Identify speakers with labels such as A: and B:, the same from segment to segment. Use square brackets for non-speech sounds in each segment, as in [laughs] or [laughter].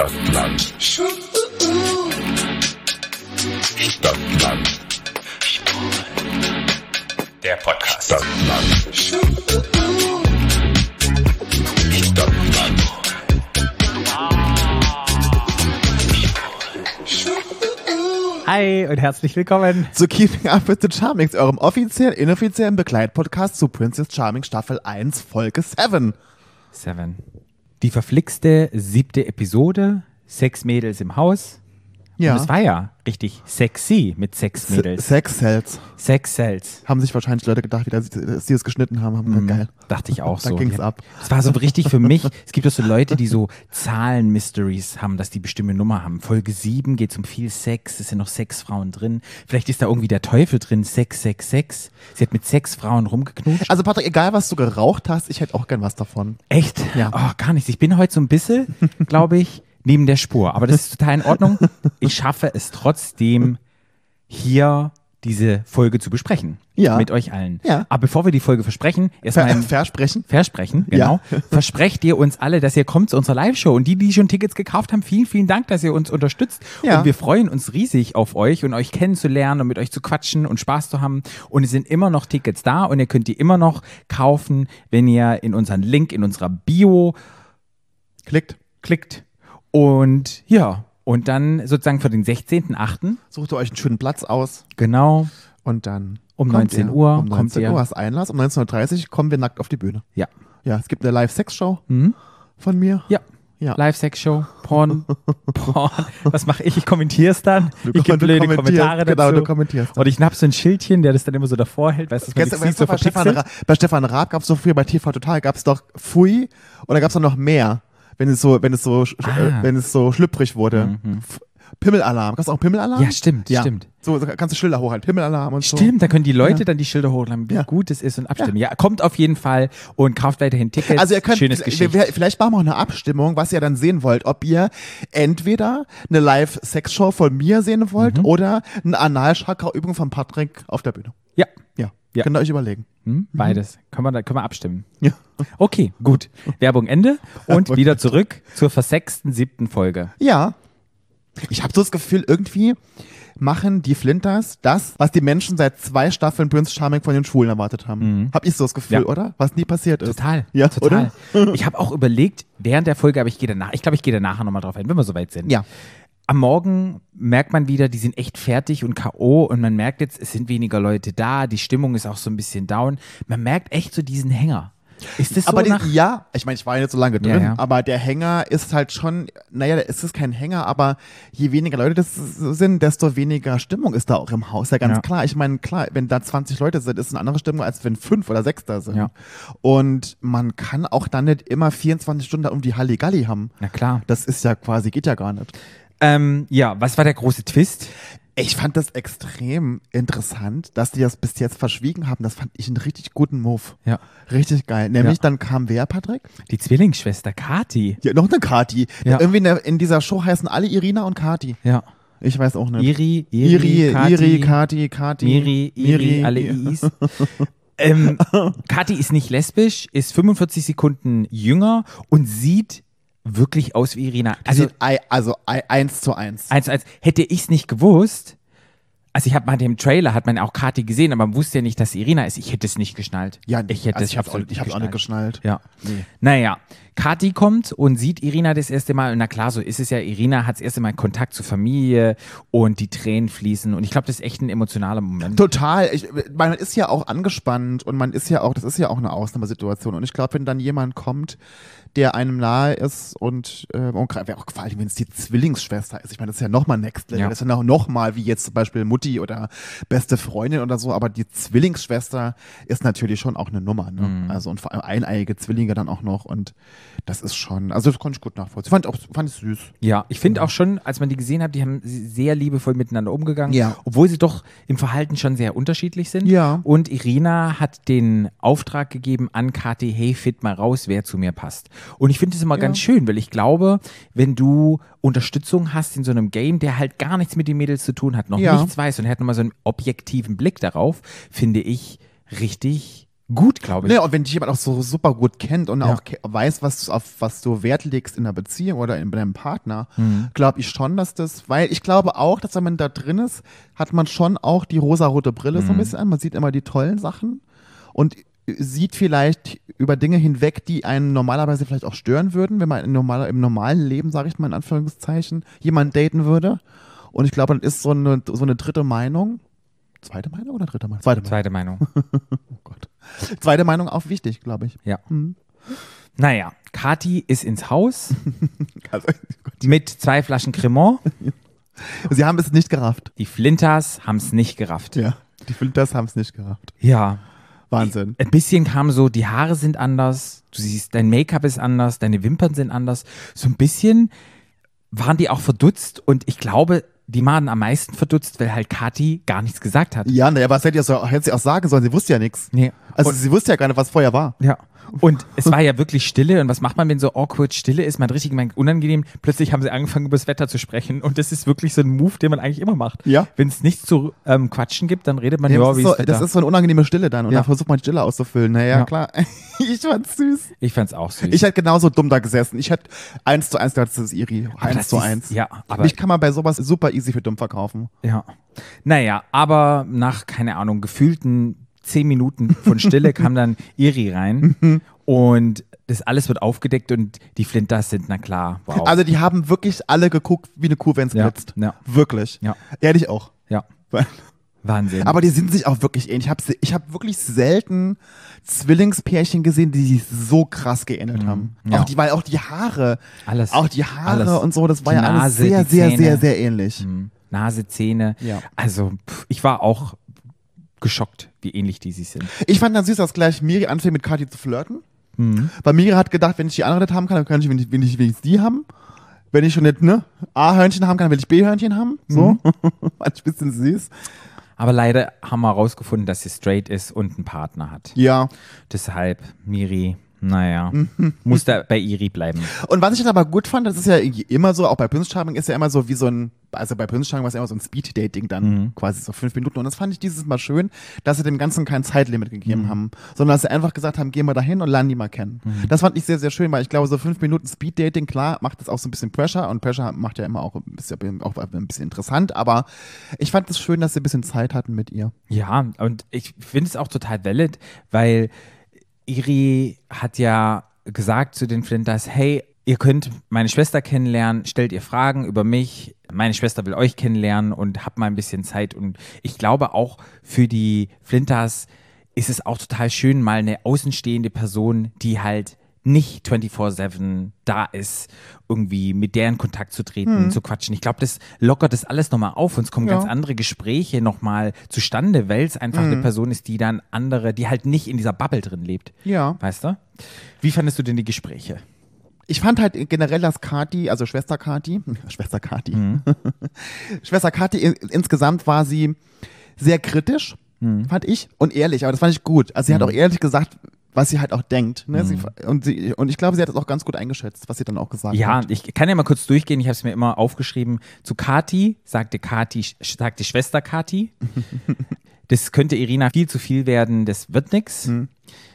A: Stadtland. Stadtland.
B: Der Podcast.
A: Stadtland. Stadtland.
C: Hi und herzlich willkommen.
D: zu Keeping Up with the Charmings, eurem offiziellen, inoffiziellen Begleitpodcast zu Princess Charming Staffel 1, Folge 7.
C: Seven. Die verflixte siebte Episode. Sechs Mädels im Haus.
D: Ja.
C: Und es war ja richtig sexy mit sechs Mädels.
D: Sex Cells.
C: Sechs Cells.
D: Haben sich wahrscheinlich Leute gedacht, wie das- dass sie es geschnitten haben. haben gesagt, geil.
C: Dachte ich auch [laughs]
D: Da
C: so.
D: ging's
C: Die-
D: ab.
C: Das war so richtig für mich. [laughs] Es gibt auch so Leute, die so Zahlen-Mysteries haben, dass die bestimmte Nummer haben. Folge 7 geht um viel Sex. Es sind noch sechs Frauen drin. Vielleicht ist da irgendwie der Teufel drin. 666. Sie hat mit sechs Frauen rumgeknutscht.
D: Also Patrick, egal was du geraucht hast, ich hätte auch gern was davon.
C: Echt? Ja. Oh, gar nichts. Ich bin heute so ein bisschen, glaube ich, neben der Spur. Aber das ist total in Ordnung. Ich schaffe es trotzdem, hier diese Folge zu besprechen.
D: Ja.
C: Mit euch allen.
D: Ja.
C: Aber bevor wir die Folge versprechen, erstmal
D: Ver versprechen.
C: Versprechen,
D: Ja.
C: genau. Versprecht ihr uns alle, dass ihr kommt zu unserer Live-Show. Und die, die schon Tickets gekauft haben, vielen, vielen Dank, dass ihr uns unterstützt.
D: Ja.
C: Und wir freuen uns riesig auf euch und euch kennenzulernen und mit euch zu quatschen und Spaß zu haben. Und es sind immer noch Tickets da und ihr könnt die immer noch kaufen, wenn ihr in unseren Link in unserer Bio
D: Klickt.
C: klickt. Und ja, und dann sozusagen für den 16.8.
D: Sucht ihr euch einen schönen Platz aus
C: Genau.
D: und dann
C: Um
D: kommt
C: 19
D: ihr.
C: Uhr
D: Um 19
C: kommt.
D: Uhr hast Einlass. Um 19.30 Uhr kommen wir nackt auf die Bühne.
C: Ja.
D: Ja, es gibt eine Live-Sex-Show
C: Mhm.
D: von mir.
C: Ja.
D: Ja.
C: Live-Sex-Show, Porn, [laughs] Porn. Was mache ich? Ich kommentiere es dann.
D: Du
C: ich gebe blöde Kommentare dazu.
D: genau, du kommentierst dann.
C: Und ich hab so ein Schildchen, der das dann immer so davor hält. Weißt du,
D: weißt du,
C: so
D: bei, Stefan
C: verpixelt.
D: Ra bei Stefan Raab gab es doch früher bei TV Total gab es doch Pfui oder gab es noch mehr, wenn es so, wenn es so, sch-
C: Ah. Mhm.
D: äh, wenn es so schlüpfrig wurde. F- Pimmelalarm. Gab es auch Pimmelalarm?
C: Ja, stimmt,
D: ja.
C: stimmt.
D: So, so kannst du Schilder hochhalten. Pimmelalarm und so.
C: Stimmt, da können die Leute
D: Ja.
C: dann die Schilder hochladen, wie
D: Ja.
C: gut es ist und abstimmen. Ja. kommt auf jeden Fall und kauft weiterhin Tickets.
D: Also ihr könnt,
C: Schönes
D: vielleicht,
C: Geschichte.
D: vielleicht machen wir auch eine Abstimmung, was ihr dann sehen wollt. Ob ihr entweder eine Live-Sex-Show von mir sehen wollt
C: Mhm.
D: oder eine Analchakra-Übung von Patrick auf der Bühne.
C: Ja,
D: Ja.
C: Ja.
D: Könnt ihr euch überlegen.
C: hm, beides. Können wir, da, können wir abstimmen.
D: Ja.
C: Okay, gut. Werbung Ende und [laughs] wieder zurück zur versechsten siebten Folge.
D: Ja. Ich habe so das Gefühl, irgendwie machen die Flinters das, was die Menschen seit zwei Staffeln Prince Charming von den Schwulen erwartet haben. Hab ich so das Gefühl,
C: Mhm. Ja.
D: oder? Was nie passiert ist.
C: Total.
D: Ja,
C: total.
D: oder?
C: Ich habe auch überlegt, während der Folge, aber ich gehe danach, ich glaube, ich gehe danach nochmal drauf ein, wenn wir soweit sind.
D: Ja.
C: Am Morgen merkt man wieder, die sind echt fertig und K.O. und man merkt jetzt, es sind weniger Leute da, die Stimmung ist auch so ein bisschen down. Man merkt echt so diesen Hänger. Ist das so
D: aber
C: nach
D: die, ja, ich meine, ich war ja nicht so lange drin,
C: Ja, ja.
D: aber der Hänger ist halt schon, naja, es ist kein Hänger, aber je weniger Leute das sind, desto weniger Stimmung ist da auch im Haus. Ja, ganz
C: Ja.
D: klar. Ich meine, klar, wenn da 20 Leute sind, ist eine andere Stimmung, als wenn fünf oder sechs da sind.
C: Ja.
D: Und man kann auch dann nicht immer 24 Stunden um die Halligalli haben.
C: Na klar.
D: Das ist ja quasi, geht ja gar nicht.
C: Ähm, ja, was war der große Twist?
D: Ich fand das extrem interessant, dass die das bis jetzt verschwiegen haben. Das fand ich einen richtig guten Move.
C: Ja.
D: Richtig geil. Nämlich
C: Ja.
D: dann kam wer, Patrick?
C: Die Zwillingsschwester Kati.
D: Ja, noch eine Kati.
C: Ja.
D: Irgendwie in, der, in dieser Show heißen alle Irina und Kati.
C: Ja.
D: Ich weiß auch nicht.
C: Iri, Iri,
D: Iri,
C: Kati,
D: Iri, Kati, Kati.
C: Miri, Iri, alle I's. ähm, Kathi ist nicht lesbisch, ist 45 Sekunden jünger und sieht wirklich aus wie Irina.
D: Also,
C: Also,
D: ei- eins zu eins.
C: eins, eins, hätte ich es nicht gewusst, also ich habe mal dem Trailer, hat man auch Kathi gesehen, aber man wusste ja nicht, dass Irina ist. Ich hätte es nicht geschnallt.
D: Ja,
C: ich hätte
D: also
C: es
D: ich hab's auch,
C: absolut
D: ich hab's auch nicht geschnallt.
C: Ja.
D: Nee.
C: Naja, Kathi kommt und sieht Irina das erste Mal. Und na klar, so ist es ja. Irina hat das erste Mal Kontakt zur Familie und die Tränen fließen. Und ich glaube, das ist echt ein emotionaler Moment.
D: Total. Ich, man ist ja auch angespannt und man ist ja auch, das ist ja auch eine Ausnahmesituation. Und ich glaube, wenn dann jemand kommt, der einem nahe ist und, äh, und gerade auch vor allem, wenn es die Zwillingsschwester ist. Ich meine, das ist ja nochmal Next Level.
C: Ja.
D: Das ist ja noch, noch mal wie jetzt zum Beispiel Mutti oder beste Freundin oder so. Aber die Zwillingsschwester ist natürlich schon auch eine Nummer. Ne?
C: Mhm.
D: Also und vor allem eineiige Zwillinge dann auch noch. Und das ist schon, also das konnte ich gut nachvollziehen. Fand, auch, fand ich süß.
C: Ja, ich finde auch schon, als man die gesehen hat, die haben sehr liebevoll miteinander umgegangen.
D: Ja.
C: Obwohl sie doch im Verhalten schon sehr unterschiedlich sind.
D: Ja.
C: Und Irina hat den Auftrag gegeben an Kathi, hey, fit mal raus, wer zu mir passt. Und ich finde es immer ganz schön, weil ich glaube, wenn du Unterstützung hast in so einem Game, der halt gar nichts mit den Mädels zu tun hat, noch
D: Ja.
C: nichts weiß und er hat nochmal so einen objektiven Blick darauf, finde ich richtig gut, glaube ich.
D: Nee, und wenn dich jemand auch so super gut kennt und
C: Ja.
D: auch weiß, was du, auf was du Wert legst in einer Beziehung oder in deinem Partner,
C: Mhm.
D: glaube ich schon, dass das, weil ich glaube auch, dass wenn man da drin ist, hat man schon auch die rosarote Brille
C: Mhm.
D: so ein bisschen an. Man sieht immer die tollen Sachen und sieht vielleicht über Dinge hinweg, die einen normalerweise vielleicht auch stören würden, wenn man normaler, im normalen Leben, sage ich mal in Anführungszeichen, jemanden daten würde. Und ich glaube, das ist so eine, so eine dritte Meinung. Zweite Meinung oder dritte Meinung? Zweite Meinung.
C: Zweite Meinung. [laughs]
D: Oh Gott. [laughs] Zweite Meinung auch wichtig, glaube ich.
C: Ja.
D: Mhm.
C: Naja, Kati ist ins Haus [laughs]
D: Also,
C: mit zwei Flaschen Cremant. [laughs]
D: Sie haben es nicht gerafft.
C: Die Flinters haben es nicht gerafft.
D: Ja. Die Filters haben es nicht gerafft.
C: Ja.
D: Wahnsinn.
C: Ein bisschen kam so, die Haare sind anders, du siehst, dein Make-up ist anders, deine Wimpern sind anders. So ein bisschen waren die auch verdutzt und ich glaube, die waren am meisten verdutzt, weil halt Kati gar nichts gesagt hat.
D: Ja, naja, was hätte, so, hätte sie auch sagen sollen? Sie wusste ja nichts.
C: Nee.
D: Also
C: Und-
D: sie wusste ja gar nicht, was vorher war.
C: Ja. Und es war ja wirklich Stille. Und was macht man, wenn so awkward Stille ist? Man hat richtig gemerkt, unangenehm. Plötzlich haben sie angefangen, über das Wetter zu sprechen. Und das ist wirklich so ein Move, den man eigentlich immer macht.
D: Ja.
C: Wenn es nichts zu ähm, quatschen gibt, dann redet man, ja,
D: das,
C: wie
D: so, das ist so eine unangenehme Stille dann. Und
C: Ja.
D: dann versucht man die Stille auszufüllen. Naja,
C: Ja.
D: klar. [laughs] ich fand's süß.
C: ich fand's auch süß.
D: Ich hätte genauso dumm da gesessen. Ich hätte eins zu eins gedacht, das ist Iri. Eins zu
C: ist-
D: eins.
C: Ja, aber
D: Mich kann man bei sowas super easy für dumm verkaufen.
C: Ja. Naja, aber nach, keine Ahnung, gefühlten zehn Minuten von Stille [laughs] kam dann Iri rein und das alles wird aufgedeckt und die Flinters sind, na klar, wow.
D: Also die haben wirklich alle geguckt, wie eine Kuh, wenn's
C: Ja,
D: blitzt.
C: ja.
D: Wirklich.
C: Ja.
D: Ehrlich auch.
C: ja, Wahnsinn.
D: Aber die sind sich auch wirklich ähnlich. Ich habe ich hab wirklich selten Zwillingspärchen gesehen, die sich so krass geähnelt haben.
C: Mhm. Ja.
D: Auch die, weil auch die Haare,
C: Alles.
D: auch die Haare
C: Alles.
D: und so, das war
C: Die
D: ja alles
C: Nase,
D: sehr,
C: die
D: sehr,
C: Zähne.
D: sehr, sehr ähnlich.
C: Hm, Nase, Zähne.
D: Ja.
C: Also, pff, ich war auch geschockt, wie ähnlich die sich sind.
D: Ich fand dann süß, dass gleich Miri anfing mit Kathi zu flirten.
C: Mhm.
D: Weil Miri hat gedacht, wenn ich die andere nicht haben kann, dann kann ich, wenn ich, wenn ich wenigstens die haben. Wenn ich schon nicht, ne, A-Hörnchen haben kann, will ich B-Hörnchen haben. So.
C: Mhm. [laughs]
D: Fand ich ein bisschen süß.
C: Aber leider haben wir herausgefunden, dass sie straight ist und einen Partner hat.
D: Ja.
C: Deshalb, Miri, naja, muss da bei Iri bleiben.
D: Und was ich dann aber gut fand, das ist ja immer so, auch bei Prince Charming ist ja immer so wie so ein, also bei Prince Charming war es immer so ein Speed-Dating dann, quasi so fünf Minuten. Und das fand ich dieses Mal schön, dass sie dem Ganzen kein Zeitlimit gegeben haben, sondern dass sie einfach gesagt haben, gehen wir dahin und lernen die mal kennen. Das fand ich sehr, sehr schön, weil ich glaube, so fünf Minuten Speed-Dating, klar, macht das auch so ein bisschen Pressure und Pressure macht ja immer auch ein bisschen, auch ein bisschen interessant, aber ich fand es schön, dass sie ein bisschen Zeit hatten mit ihr.
C: Ja, und ich finde es auch total valid, weil Iri hat ja gesagt zu den Flinters, hey, ihr könnt meine Schwester kennenlernen, stellt ihr Fragen über mich, meine Schwester will euch kennenlernen und habt mal ein bisschen Zeit. Und ich glaube auch für die Flinters ist es auch total schön, mal eine außenstehende Person, die halt nicht 24-7 da ist, irgendwie mit der in Kontakt zu treten, zu quatschen. Ich glaube, das lockert das alles nochmal auf und es kommen
D: Ja.
C: ganz andere Gespräche nochmal zustande, weil es einfach eine Person ist, die dann andere, die halt nicht in dieser Bubble drin lebt.
D: Ja.
C: Weißt du? Wie fandest du denn die Gespräche?
D: Ich fand halt generell, dass Kati, also Schwester Kati, [laughs] Schwester Kati, [laughs] Schwester Kati in, insgesamt war sie sehr kritisch, fand ich, und ehrlich, aber das fand ich gut. Also sie hat auch ehrlich gesagt, was sie halt auch denkt. Ne? Sie, und, sie, und ich glaube, sie hat das auch ganz gut eingeschätzt, was sie dann auch gesagt
C: Ja,
D: hat.
C: ich kann ja mal kurz durchgehen. Ich habe es mir immer aufgeschrieben. Zu Kati sagte Kati, sagte Schwester Kati. [laughs] das könnte Irina viel zu viel werden. Das wird nix.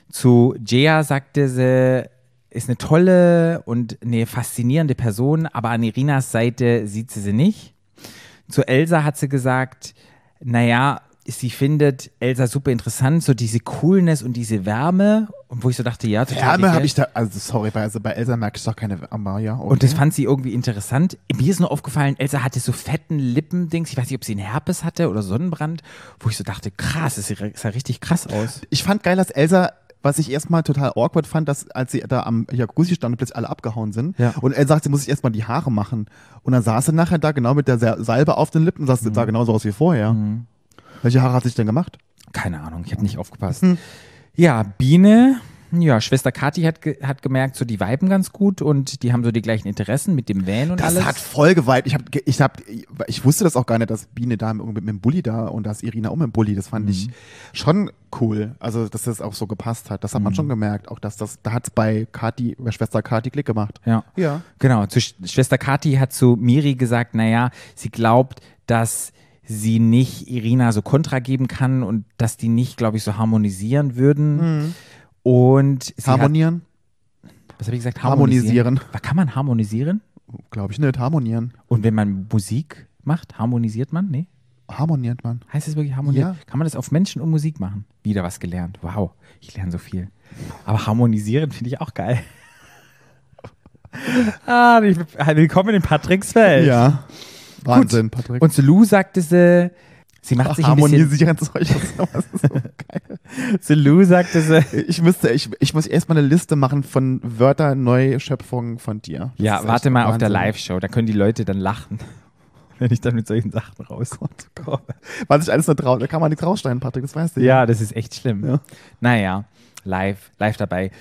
C: Zu Jaya sagte sie, ist eine tolle und eine faszinierende Person, aber an Irinas Seite sieht sie sie nicht. Zu Elsa hat sie gesagt, naja, sie findet Elsa super interessant, so diese Coolness und diese Wärme. Und wo ich so dachte, ja, total.
D: Wärme habe ich da, also sorry, bei, also bei Elsa merke ich doch keine Wärme, ja. Okay.
C: Und das fand sie irgendwie interessant. Mir ist nur aufgefallen, Elsa hatte so fetten Lippendings. Ich weiß nicht, ob sie einen Herpes hatte oder Sonnenbrand, wo ich so dachte, krass, das sah richtig krass aus.
D: ich fand geil, dass Elsa, was ich erstmal total awkward fand, dass als sie da am Jacuzzi stand und plötzlich alle abgehauen sind
C: Ja.
D: und Elsa sagt, sie muss sich erstmal die Haare machen. Und dann saß sie nachher da genau mit der Sa- Salbe auf den Lippen, sah, sah genauso aus wie vorher. Welche Haare hat sich denn gemacht?
C: Keine Ahnung, ich habe nicht aufgepasst.
D: Hm.
C: Ja, Biene, ja, Schwester Kathi hat, ge hat gemerkt, so die viben ganz gut und die haben so die gleichen Interessen mit dem Van und
D: Das
C: alles.
D: hat voll geweibt. Ich hab, ich hab, ich wusste das auch gar nicht, dass Biene da mit, mit dem Bulli da und dass Irina auch mit dem Bulli. Das fand ich schon cool. Also, dass das auch so gepasst hat. Das hat man schon gemerkt. Auch, dass das, da hat's bei Kati, bei Schwester Kati Klick gemacht.
C: Ja.
D: Ja.
C: Genau. Zu Sch Schwester Kathi hat zu Miri gesagt, naja, sie glaubt, dass sie nicht Irina so Kontra geben kann und dass die nicht, glaube ich, so harmonisieren würden. Und
D: Mhm. Harmonieren?
C: Hat, was habe ich gesagt?
D: Harmonisieren.
C: Was Kann man harmonisieren?
D: Glaube ich nicht. Harmonieren.
C: Und wenn man Musik macht, harmonisiert man? Nee.
D: Harmoniert man.
C: Heißt es wirklich harmonieren?
D: Ja.
C: Kann man das auf Menschen und Musik machen? Wieder was gelernt. Wow, ich lerne so viel. Aber harmonisieren finde ich auch geil. [laughs] ah, willkommen in Patricks Welt.
D: Ja. Wahnsinn, Patrick.
C: Und zu Lou sagte sie, sie macht sich ein bisschen,
D: Harmonisieren solche Das ist so geil. [laughs]
C: zu Lou sagte sie,
D: Ich müsste, ich, ich muss erstmal eine Liste machen von Wörter, Neuschöpfungen von dir. Das
C: ja, warte mal auf der. Live-Show, da können die Leute dann lachen, [laughs] wenn ich dann mit solchen Sachen rauskomme.
D: Was ich alles nur traue, da kann man nichts rausschneiden, Patrick, das weißt du.
C: Ja, das ist echt schlimm.
D: Ja.
C: Naja, live, live dabei.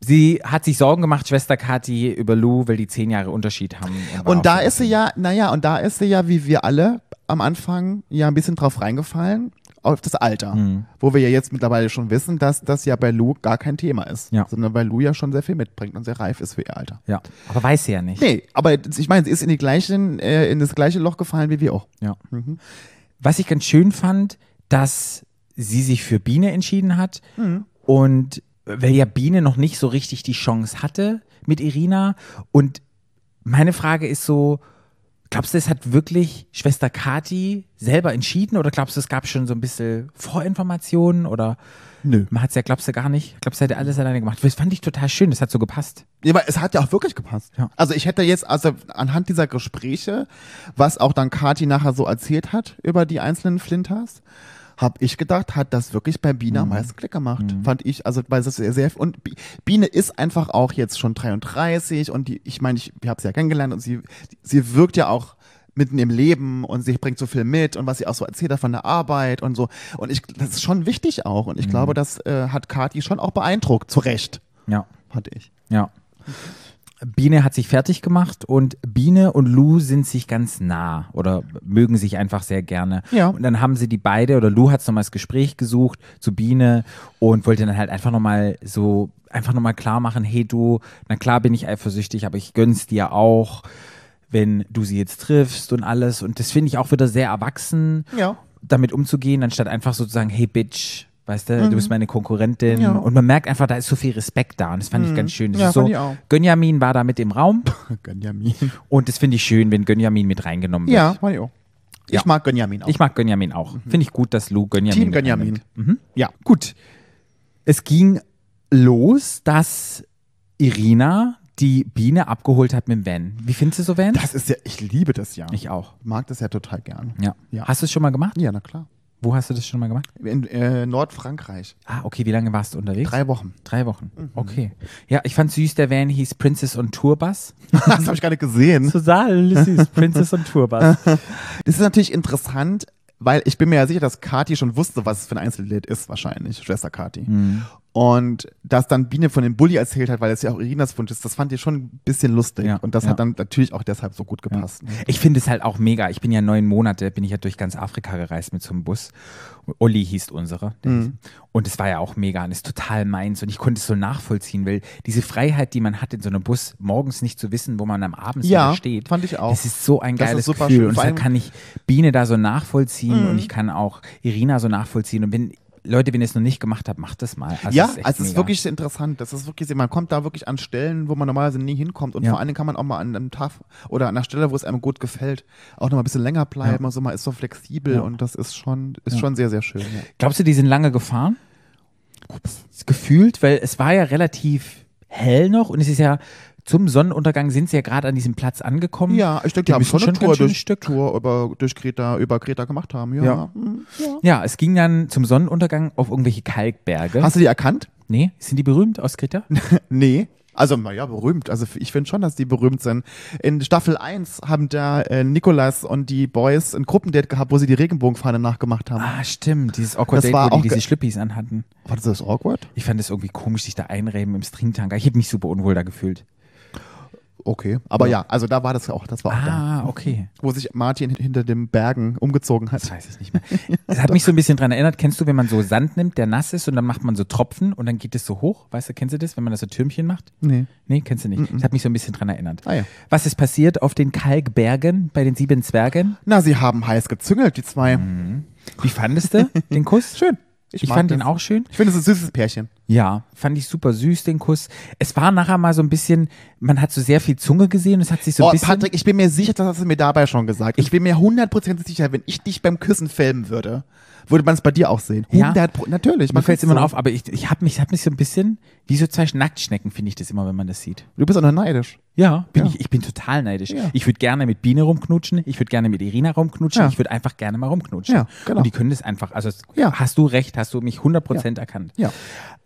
C: Sie hat sich Sorgen gemacht, Schwester Kathi, über Lou, weil die zehn Jahre Unterschied haben.
D: Und da ist sie ja, naja, und da ist sie ja, wie wir alle am Anfang, ja ein bisschen drauf reingefallen, auf das Alter.
C: Mhm.
D: Wo wir ja jetzt mittlerweile schon wissen, dass das ja bei Lou gar kein Thema ist.
C: Ja.
D: Sondern weil Lou ja schon sehr viel mitbringt und sehr reif ist für ihr Alter.
C: Ja, aber weiß sie ja nicht.
D: Nee, aber ich meine, sie ist in, die gleichen, äh, in das gleiche Loch gefallen wie wir auch.
C: Ja. Was ich ganz schön fand, dass sie sich für Biene entschieden hat und weil ja Biene noch nicht so richtig die Chance hatte mit Irina und meine Frage ist so, glaubst du, es hat wirklich Schwester Kati selber entschieden oder glaubst du, es gab schon so ein bisschen Vorinformationen oder
D: Nö.
C: man hat es ja, glaubst du, gar nicht? Glaubst du, hätte alles alleine gemacht? Das fand ich total schön, das hat so gepasst.
D: Ja, aber es hat ja auch wirklich gepasst.
C: Ja.
D: Also ich hätte jetzt, also anhand dieser Gespräche, was auch dann Kati nachher so erzählt hat über die einzelnen Flinters, habe ich gedacht, hat das wirklich bei Biene am
C: Mhm.
D: meisten Klick gemacht. Fand ich, also weil das sehr, sehr, und Bi- Biene ist einfach auch jetzt schon 33 und die, ich meine, ich, ich habe sie ja kennengelernt und sie, sie wirkt ja auch mitten im Leben und sie bringt so viel mit und was sie auch so erzählt hat von der Arbeit und so. Und ich, das ist schon wichtig auch. Und ich
C: Mhm.
D: glaube, das äh, hat Kati schon auch beeindruckt, zu Recht,
C: Ja.
D: fand ich.
C: Ja. Biene hat sich fertig gemacht und Biene und Lou sind sich ganz nah oder mögen sich einfach sehr gerne.
D: Ja.
C: Und dann haben sie die beide oder Lou hat nochmal das Gespräch gesucht zu Biene und wollte dann halt einfach nochmal so, einfach nochmal klar machen, hey du, na klar bin ich eifersüchtig, aber ich gönn's dir auch, wenn du sie jetzt triffst und alles. Und das finde ich auch wieder sehr erwachsen
D: Ja.
C: damit umzugehen, anstatt einfach sozusagen, hey Bitch, weißt du, du bist meine Konkurrentin.
D: Mhm. Ja.
C: Und man merkt einfach, da ist so viel Respekt da. Und das fand ich ganz schön. Das
D: Ja,
C: ist so. Gönjamin war da mit im Raum. [laughs]
D: Gönjamin.
C: Und das finde ich schön, wenn Gönjamin mit reingenommen wird.
D: Ja, fand ich auch.
C: Ja.
D: Ich mag Gönjamin auch.
C: Ich mag Gönjamin auch. Finde ich gut, dass Lou Gönjamin
D: Team
C: mit
D: Gönjamin.
C: Mhm.
D: Ja.
C: Gut. Es ging los, dass Irina die Biene abgeholt hat mit dem Van. Wie findest du so Van?
D: Das ist ja, ich liebe das ja.
C: ich auch.
D: mag das ja total gern.
C: Ja.
D: Ja.
C: Hast du es schon mal gemacht?
D: Ja, na klar.
C: Wo hast du das schon mal gemacht?
D: In äh, Nordfrankreich.
C: Ah, okay. Wie lange warst du unterwegs?
D: Drei Wochen.
C: Drei Wochen.
D: Mhm.
C: Okay. Ja, ich fand süß, der Van hieß Princess und Tourbus. [laughs]
D: das habe ich gerade gesehen. [laughs]
C: Total süß. Princess und Tourbus. [laughs]
D: Das ist natürlich interessant, weil ich bin mir ja sicher, dass Kati schon wusste, was es für ein Einzellied ist, wahrscheinlich, Schwester Kati.
C: Mhm.
D: Und dass dann Biene von dem Bulli erzählt hat, weil es ja auch Irinas Wunsch ist, das fand ich schon ein bisschen lustig.
C: Ja,
D: Und das
C: ja.
D: hat dann natürlich auch deshalb so gut gepasst. ne?
C: Ich finde es halt auch mega. Ich bin ja neun Monate, bin ich ja durch ganz Afrika gereist mit so einem Bus. Olli hieß unserer. der
D: Mhm.
C: Und es war ja auch mega und ist total meins. Und ich konnte es so nachvollziehen, weil diese Freiheit, die man hat in so einem Bus, morgens nicht zu wissen, wo man am Abend
D: Ja,
C: steht.
D: fand ich auch.
C: Das ist so ein
D: Das
C: geiles Gefühl.
D: schön.
C: Und deshalb kann ich Biene da so nachvollziehen und ich kann auch Irina so nachvollziehen. Und wenn Leute, wenn ihr es noch nicht gemacht habt, macht das mal. Also
D: ja,
C: es ist
D: also es ist wirklich interessant. Das ist wirklich, man kommt da wirklich an Stellen, wo man normalerweise nie hinkommt. Und
C: Ja.
D: vor allen Dingen kann man auch mal an einem Tag oder an einer Stelle, wo es einem gut gefällt, auch noch mal ein bisschen länger bleiben. Also man ist so flexibel
C: Ja.
D: und das ist schon, ist
C: Ja.
D: schon sehr, sehr schön. Ja.
C: Glaubst du, die sind lange gefahren? Gefühlt, weil es war ja relativ hell noch und es ist ja zum Sonnenuntergang sind sie ja gerade an diesem Platz angekommen.
D: Ja, ich denke, die
C: Die
D: haben schon eine Tour durch,
C: Stück.
D: Tour über, durch Kreta, über Kreta gemacht haben. Ja.
C: Ja.
D: Ja.
C: Ja, es ging dann zum Sonnenuntergang auf irgendwelche Kalkberge.
D: Hast du die erkannt?
C: nee, sind die berühmt aus Kreta? [laughs]
D: Nee. Also, naja, berühmt. Also, ich finde schon, dass die berühmt sind. In Staffel 1 haben da äh, Nikolas und die Boys ein Gruppendate gehabt, wo sie die Regenbogenfahne nachgemacht haben.
C: ah, stimmt, dieses Awkward
D: Das
C: Date,
D: war
C: wo die
D: auch
C: diese Schlippis anhatten.
D: War das das awkward?
C: Ich fand es irgendwie komisch, sich da einreiben im Stringtanker. Ich habe mich super unwohl da gefühlt.
D: Okay, aber ja. also da war das auch, das war auch da,
C: Ah, okay.
D: wo sich Martin hinter den Bergen umgezogen hat.
C: Das weiß ich nicht mehr. Das hat mich so ein bisschen dran erinnert. Kennst du, wenn man so Sand nimmt, der nass ist und dann macht man so Tropfen und dann geht es so hoch? Weißt du, kennst du das, wenn man das so Türmchen macht?
D: Nee.
C: Nee, kennst du nicht. Das hat mich so ein bisschen dran erinnert.
D: Ah ja.
C: Was ist passiert auf den Kalkbergen bei den sieben Zwergen?
D: Na, sie haben heiß gezüngelt, die zwei.
C: Wie fandest du den Kuss? [laughs]
D: Schön.
C: Ich,
D: mag
C: fand
D: das.
C: den auch schön.
D: Ich finde, es ist ein süßes Pärchen.
C: Ja, fand ich super süß, den Kuss. Es war nachher mal so ein bisschen, man hat so sehr viel Zunge gesehen, es hat sich so ein
D: oh,
C: bisschen.
D: Patrick, ich bin mir sicher, das hast du mir dabei schon gesagt. Ich bin mir hundertprozentig sicher, wenn ich dich beim Küssen filmen würde, würde man es bei dir auch sehen.
C: Ja.
D: 100 Pro- natürlich. man
C: fällt es immer
D: so.
C: auf, aber ich, ich habe mich, ich hab mich so ein bisschen, wie so zwei Nacktschnecken finde ich das immer, wenn man das sieht.
D: Du bist auch noch neidisch.
C: Ja, bin
D: Ja.
C: Ich, ich bin total neidisch.
D: Ja.
C: Ich würde gerne mit Biene rumknutschen, ich würde gerne mit Irina rumknutschen,
D: Ja.
C: ich würde einfach gerne mal rumknutschen.
D: Ja, genau.
C: Und die können das einfach, also hast du recht, hast du mich 100% erkannt.
D: Ja.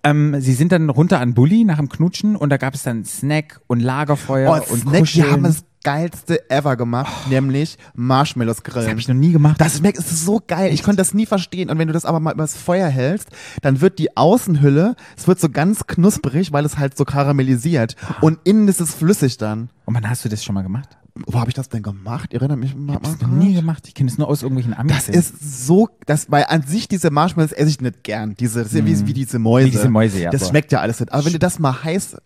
C: Ähm, sie sind dann runter an Bulli nach dem Knutschen und da gab es dann Snack und Lagerfeuer
D: Oh,
C: und
D: Snack, die
C: Kuscheln.
D: haben das geilste ever gemacht, nämlich Marshmallows
C: das
D: grillen.
C: habe ich noch nie gemacht.
D: Das schmeckt, es ist so geil. Ich konnte das nie verstehen. Und wenn du das aber mal übers Feuer hältst, dann wird die Außenhülle, es wird so ganz knusprig, weil es halt so karamellisiert. Und innen ist es flüssig dann.
C: und wann hast du das schon mal gemacht?
D: Wo habe ich das denn gemacht? Ich erinnere mich mal.
C: Ich habe nie gemacht. Ich kenne es nur aus irgendwelchen Amis.
D: Das ist so, das, weil an sich diese Marshmallows esse ich nicht gern. Diese, ja wie, wie diese Mäuse.
C: Mhm. Wie diese Mäuse, ja,
D: Das
C: so.
D: schmeckt ja alles nicht. Aber wenn du das mal heiß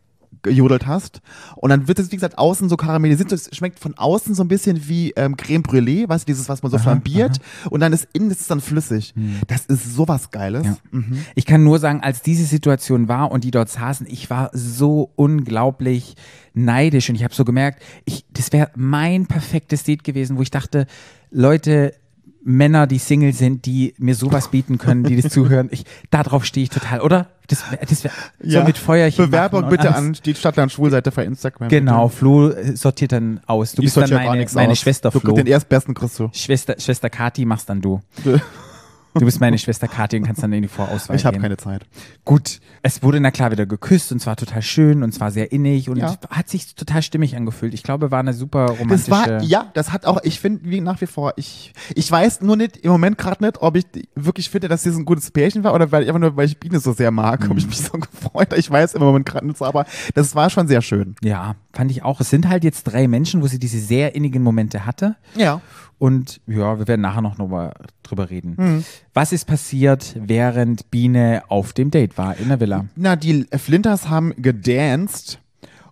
D: gejodelt hast und dann wird es, wie gesagt, außen so karamellisiert. Es schmeckt von außen so ein bisschen wie ähm, Creme Brûlée, weißt du, dieses, was man so flambiert. Und dann ist innen ist es dann flüssig. Das ist sowas Geiles.
C: Hm. Ja. Ich kann nur sagen, als diese Situation war und die dort saßen, ich war so unglaublich neidisch und ich habe so gemerkt, ich, das wäre mein perfektes Date gewesen, wo ich dachte, Leute, Männer, die Single sind, die mir sowas bieten können, die das zuhören, ich, darauf stehe ich total, oder? Das, das wär, so mit Feuerchen.
D: Bewerbung bitte
C: alles.
D: an die Stadtland Schwulseite für Instagram.
C: Genau. Flo äh, sortiert dann aus. Du
D: Ich
C: bist dann meine, meine
D: aus.
C: Schwester
D: du,
C: Flo.
D: Den erstbesten kriegst du.
C: Schwester, Schwester Kati machst dann du. [laughs] Du bist meine Schwester Kathi und kannst dann in die Vorauswahl
D: Ich habe keine Zeit.
C: Gut, es wurde na klar wieder geküsst und zwar total schön und zwar sehr innig und
D: Ja.
C: hat sich total stimmig angefühlt. Ich glaube, war eine super romantische.
D: Das war, ja, das hat auch, ich finde, wie nach wie vor, ich, ich weiß nur nicht, im Moment gerade nicht, ob ich wirklich finde, dass das ein gutes Pärchen war oder weil einfach nur, weil ich Biene so sehr mag, habe ich
C: Mhm.
D: mich so [laughs] gefreut. Ich weiß im Moment gerade nicht so, aber das war schon sehr schön.
C: Ja, fand ich auch. Es sind halt jetzt drei Menschen, wo sie diese sehr innigen Momente hatte.
D: Ja.
C: Und ja, wir werden nachher noch drüber reden.
D: Mhm.
C: Was ist passiert, während Biene auf dem Date war in der Villa?
D: Na, die Flinters haben gedanced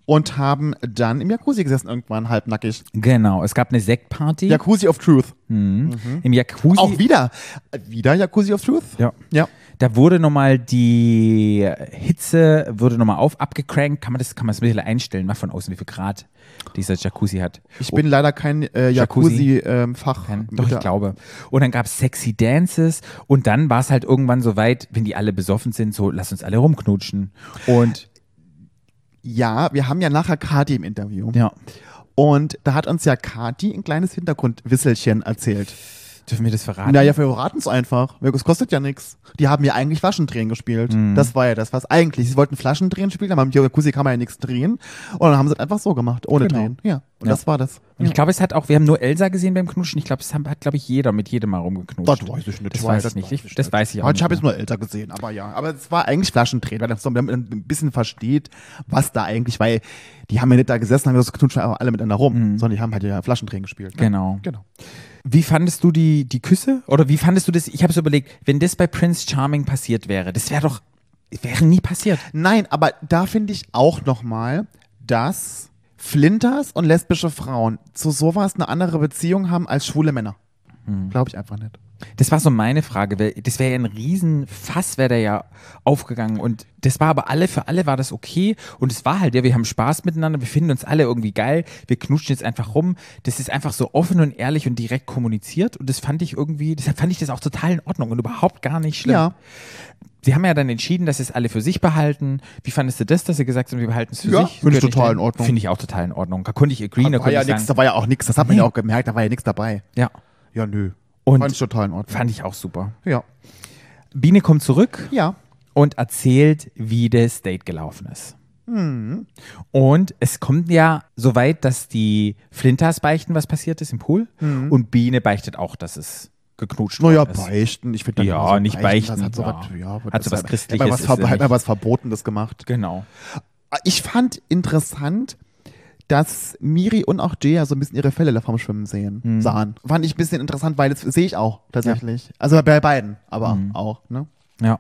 D: und haben dann im Jacuzzi gesessen, irgendwann halbnackig.
C: Genau, es gab eine Sektparty
D: Jacuzzi of Truth.
C: im Jacuzzi.
D: Auch wieder. Wieder Jacuzzi of Truth?
C: Ja.
D: Ja.
C: Da wurde nochmal die Hitze, wurde nochmal auf, abgecrankt. Kann man das, kann man das ein bisschen einstellen, mal von außen, wie viel Grad dieser Jacuzzi hat.
D: Ich bin leider kein äh,
C: Jacuzzi.
D: Jacuzzi-Fach.
C: Kein- Doch, ich glaube. Und dann gab es sexy Dances und dann war es halt irgendwann so weit, wenn die alle besoffen sind, so lass uns alle rumknutschen. Und
D: Ja, wir haben ja nachher Kati im Interview.
C: ja,
D: Und da hat uns ja Kati ein kleines Hintergrundwisselchen erzählt.
C: Dürfen wir das verraten?
D: Naja, wir verraten es einfach. Es kostet ja nichts. Die haben ja eigentlich Flaschendrehen gespielt.
C: Mhm.
D: Das war ja das, was eigentlich. Sie wollten Flaschendrehen spielen, aber im Jacuzzi kann man ja nichts drehen. Und dann haben sie es einfach so gemacht, ohne
C: Genau.
D: Drehen. Ja, und
C: Ja.
D: das war das.
C: Und ich glaube, es hat auch, wir haben nur Elsa gesehen beim Knutschen. Ich glaube, es hat, glaube ich, jeder mit jedem mal rumgeknutscht.
D: Das weiß ich nicht.
C: Das weiß ich nicht. Ich, das weiß ich auch
D: Ich habe jetzt nur älter gesehen, aber ja. Aber es war eigentlich Flaschendrehen, weil man ein bisschen versteht, was da eigentlich, weil die haben ja nicht da gesessen, haben das geknutscht, aber alle miteinander rum, sondern die haben halt ja Flaschendrehen gespielt. Ne?
C: Mhm. Genau.
D: Genau.
C: Wie fandest du die, die Küsse? Oder wie fandest du das? Ich habe so überlegt, wenn das bei Prince Charming passiert wäre, das wäre doch, wäre nie passiert.
D: Nein, aber da finde ich auch nochmal, dass Flinters und lesbische Frauen zu sowas eine andere Beziehung haben als schwule Männer.
C: Hm.
D: Glaube ich einfach nicht.
C: Das war so meine Frage, weil das wäre ja ein Riesenfass, wäre da ja aufgegangen und das war aber alle, für alle war das okay und es war halt, ja, wir haben Spaß miteinander, wir finden uns alle irgendwie geil, wir knutschen jetzt einfach rum, das ist einfach so offen und ehrlich und direkt kommuniziert und das fand ich irgendwie, deshalb fand ich das auch total in Ordnung und überhaupt gar nicht schlimm.
D: Ja.
C: Sie haben ja dann entschieden, dass sie es alle für sich behalten. Wie fandest du das, dass sie gesagt haben, wir behalten es für
D: Ja,
C: sich?
D: finde ich total in Ordnung.
C: Finde ich auch total in Ordnung. Da konnte ich agree, da
D: Da war, ja
C: sagen,
D: da war ja auch nichts, das hat man ja auch gemerkt, da war ja nichts dabei.
C: ja,
D: Ja, nö.
C: Und-
D: Fand ich total in Ordnung.
C: fand ich auch super.
D: ja.
C: Biene kommt zurück.
D: Ja.
C: und erzählt, wie das Date gelaufen ist. Und es kommt ja so weit, dass die Flinters beichten, was passiert ist im Pool. Und Biene beichtet auch, dass es geknutscht
D: Naja,
C: worden ist.
D: beichten. Ich finde
C: Ja,
D: so
C: nicht beichten,
D: Das hat so
C: ja.
D: was, ja,
C: Hat so was
D: hat-
C: Christliches,
D: Hat mal was Verbotenes gemacht.
C: Genau.
D: Ich fand interessant, dass Miri und auch Jaya so ein bisschen ihre Fälle da vom Schwimmen sehen,
C: Mhm.
D: sahen. Fand ich ein bisschen interessant, weil das sehe ich auch tatsächlich. Also bei beiden, aber
C: Mhm.
D: auch, ne?
C: Ja.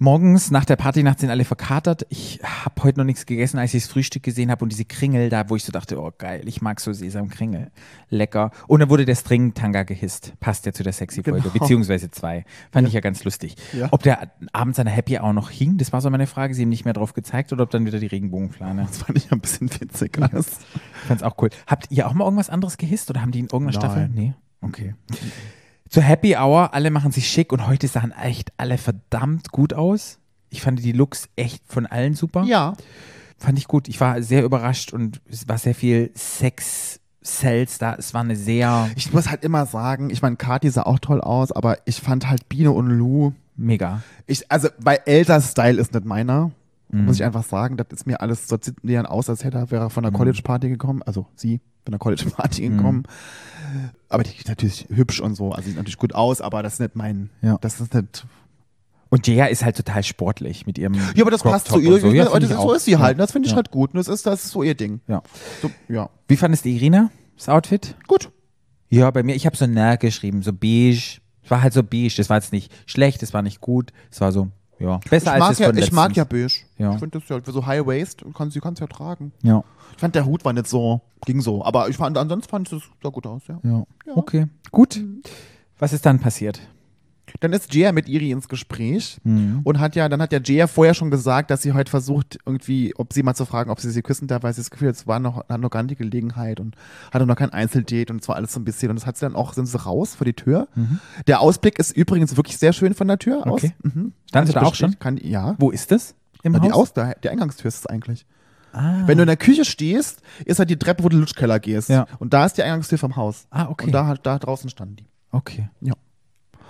C: Morgens nach der Partynacht sind alle verkatert. Ich habe heute noch nichts gegessen, als ich das Frühstück gesehen habe und diese Kringel da, wo ich so dachte, oh geil, ich mag so Sesamkringel. Lecker. Und dann wurde der String-Tanga gehisst. Passt ja zu der sexy Folge,
D: Genau.
C: beziehungsweise zwei. Fand ich ja ganz lustig.
D: Ja.
C: Ob der abends an der Happy auch noch hing, das war so meine Frage. Sie haben nicht mehr drauf gezeigt oder ob dann wieder die Regenbogenflane.
D: Das fand ich ein bisschen witzig.
C: Ich fand's auch cool. Habt ihr auch mal irgendwas anderes gehisst oder haben die in irgendeiner
D: Nein.
C: Staffel? Nee. Okay. Zur Happy Hour, alle machen sich schick und heute sahen echt alle verdammt gut aus. Ich fand die Looks echt von allen super.
D: Ja.
C: Fand ich gut. Ich war sehr überrascht und es war sehr viel Sex-Cells da. Es war eine sehr
D: Ich muss halt immer sagen, ich meine, Kati sah auch toll aus, aber ich fand halt Biene und Lou,
C: mega.
D: ich, also, weil Elsas Style ist nicht meiner.
C: Mhm.
D: Muss ich einfach sagen, das ist mir alles, so sieht dann aus, als hätte er wäre von der
C: Mhm.
D: College-Party gekommen, also sie von der College-Party gekommen. Aber die ist natürlich hübsch und so, also sieht natürlich gut aus, aber das ist nicht mein,
C: Ja.
D: das ist nicht,
C: Und Jaya ist halt total sportlich mit ihrem
D: ja, aber das passt zu ihr,
C: so. Ja,
D: das ist, so ist sie halt, das finde ich
C: Ja.
D: halt gut, und das ist, das ist so ihr Ding.
C: Ja.
D: So, ja,
C: Wie fandest du Irina, das Outfit?
D: gut.
C: Ja, bei mir, ich habe so Nerv geschrieben, so beige. Es war halt so beige. Das war jetzt nicht schlecht, es war nicht gut. Es war so, ja. Besser
D: Ich
C: als
D: mag,
C: das
D: ja,
C: von
D: ich mag ja beige.
C: Ja.
D: Ich finde das ja für so High Waist, kann, sie kann es ja tragen.
C: Ja.
D: Ich fand der Hut war nicht so, ging so, aber ich fand, ansonsten fand ich es sah gut aus, ja.
C: ja.
D: Ja.
C: Okay, gut. Was ist dann passiert?
D: Dann ist Jia mit Iri ins Gespräch
C: Mhm.
D: und hat ja, dann hat ja Jia vorher schon gesagt, dass sie heute versucht, irgendwie, ob sie mal zu fragen, ob sie sie küssen darf, weil sie das Gefühl hat, es war noch, hat noch gar nicht die Gelegenheit und hatte noch kein Einzeldate und es war alles so ein bisschen. Und das hat sie dann auch, sind sie raus vor die Tür. Der Ausblick ist übrigens wirklich sehr schön von der Tür aus.
C: Mhm. Okay.
D: Mhm. Ich
C: da auch schon?
D: Kann, ja.
C: Wo ist das? Im
D: Na, die,
C: Haus?
D: Aus, der, die Eingangstür ist es eigentlich.
C: Ah.
D: Wenn du in der Küche stehst, ist halt die Treppe, wo du in den Lutschkeller gehst.
C: Ja.
D: Und da ist die Eingangstür vom Haus.
C: Ah, okay.
D: Und da, da draußen standen die.
C: okay.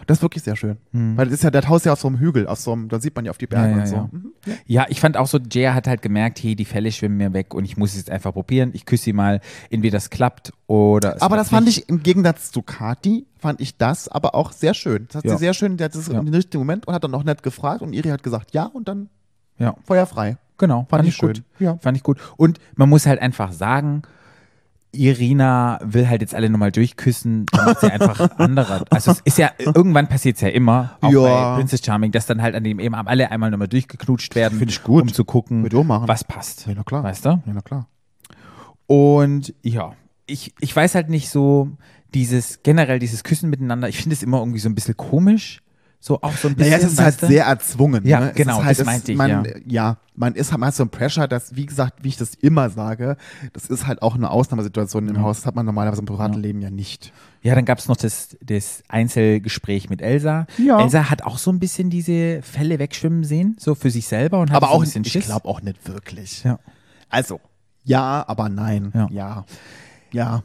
D: Das ist wirklich sehr schön. Weil das ist ja, das Haus ja auf so einem Hügel, auf so einem, da sieht man ja auf die Berge
C: Ja, ja,
D: und so.
C: ja.
D: Mhm. Ja.
C: Ich fand auch so, Jaya hat halt gemerkt, hey, die Fälle schwimmen mir weg und ich muss es jetzt einfach probieren. Ich küsse sie mal, entweder das klappt oder es
D: Aber das fand
C: nicht.
D: ich im Gegensatz zu Kati, fand ich das aber auch sehr schön. Das hat sie sehr schön, der hat das
C: Ja.
D: im richtigen Moment und hat dann auch nett gefragt und Iri hat gesagt ja und dann
C: Ja,
D: feuerfrei.
C: genau.
D: Fand ich
C: gut.
D: schön. Ja.
C: Fand ich gut. Und man muss halt einfach sagen, Irina will halt jetzt alle nochmal durchküssen, dann macht sie einfach [laughs] andere. Also es ist ja, irgendwann passiert es ja immer, auch
D: Ja.
C: bei Princess Charming, dass dann halt an dem eben alle einmal nochmal durchgeknutscht werden,
D: Find ich gut.
C: um zu gucken, was passt.
D: Ja, na klar.
C: Weißt du?
D: Ja, na klar.
C: Und ja, ich, ich weiß halt nicht so, dieses, generell dieses Küssen miteinander, ich finde es immer irgendwie so ein bisschen komisch. So auch so ein bisschen.
D: Naja, es ist halt sehr erzwungen.
C: Ja,
D: ne?
C: Genau,
D: halt,
C: das meinte ich,
D: man,
C: ja.
D: ja. man ist halt mal so ein Pressure, dass, wie gesagt, wie ich das immer sage, das ist halt auch eine Ausnahmesituation im Haus. Das hat man normalerweise im privaten Leben ja nicht.
C: Ja, dann gab es noch das, das Einzelgespräch mit Elsa.
D: Ja.
C: Elsa hat auch so ein bisschen diese Fälle wegschwimmen sehen, so für sich selber und hat
D: Aber
C: so ein
D: auch,
C: bisschen
D: ich
C: Schiss.
D: glaube auch nicht wirklich.
C: Ja.
D: Also, ja, aber nein.
C: Ja.
D: Ja.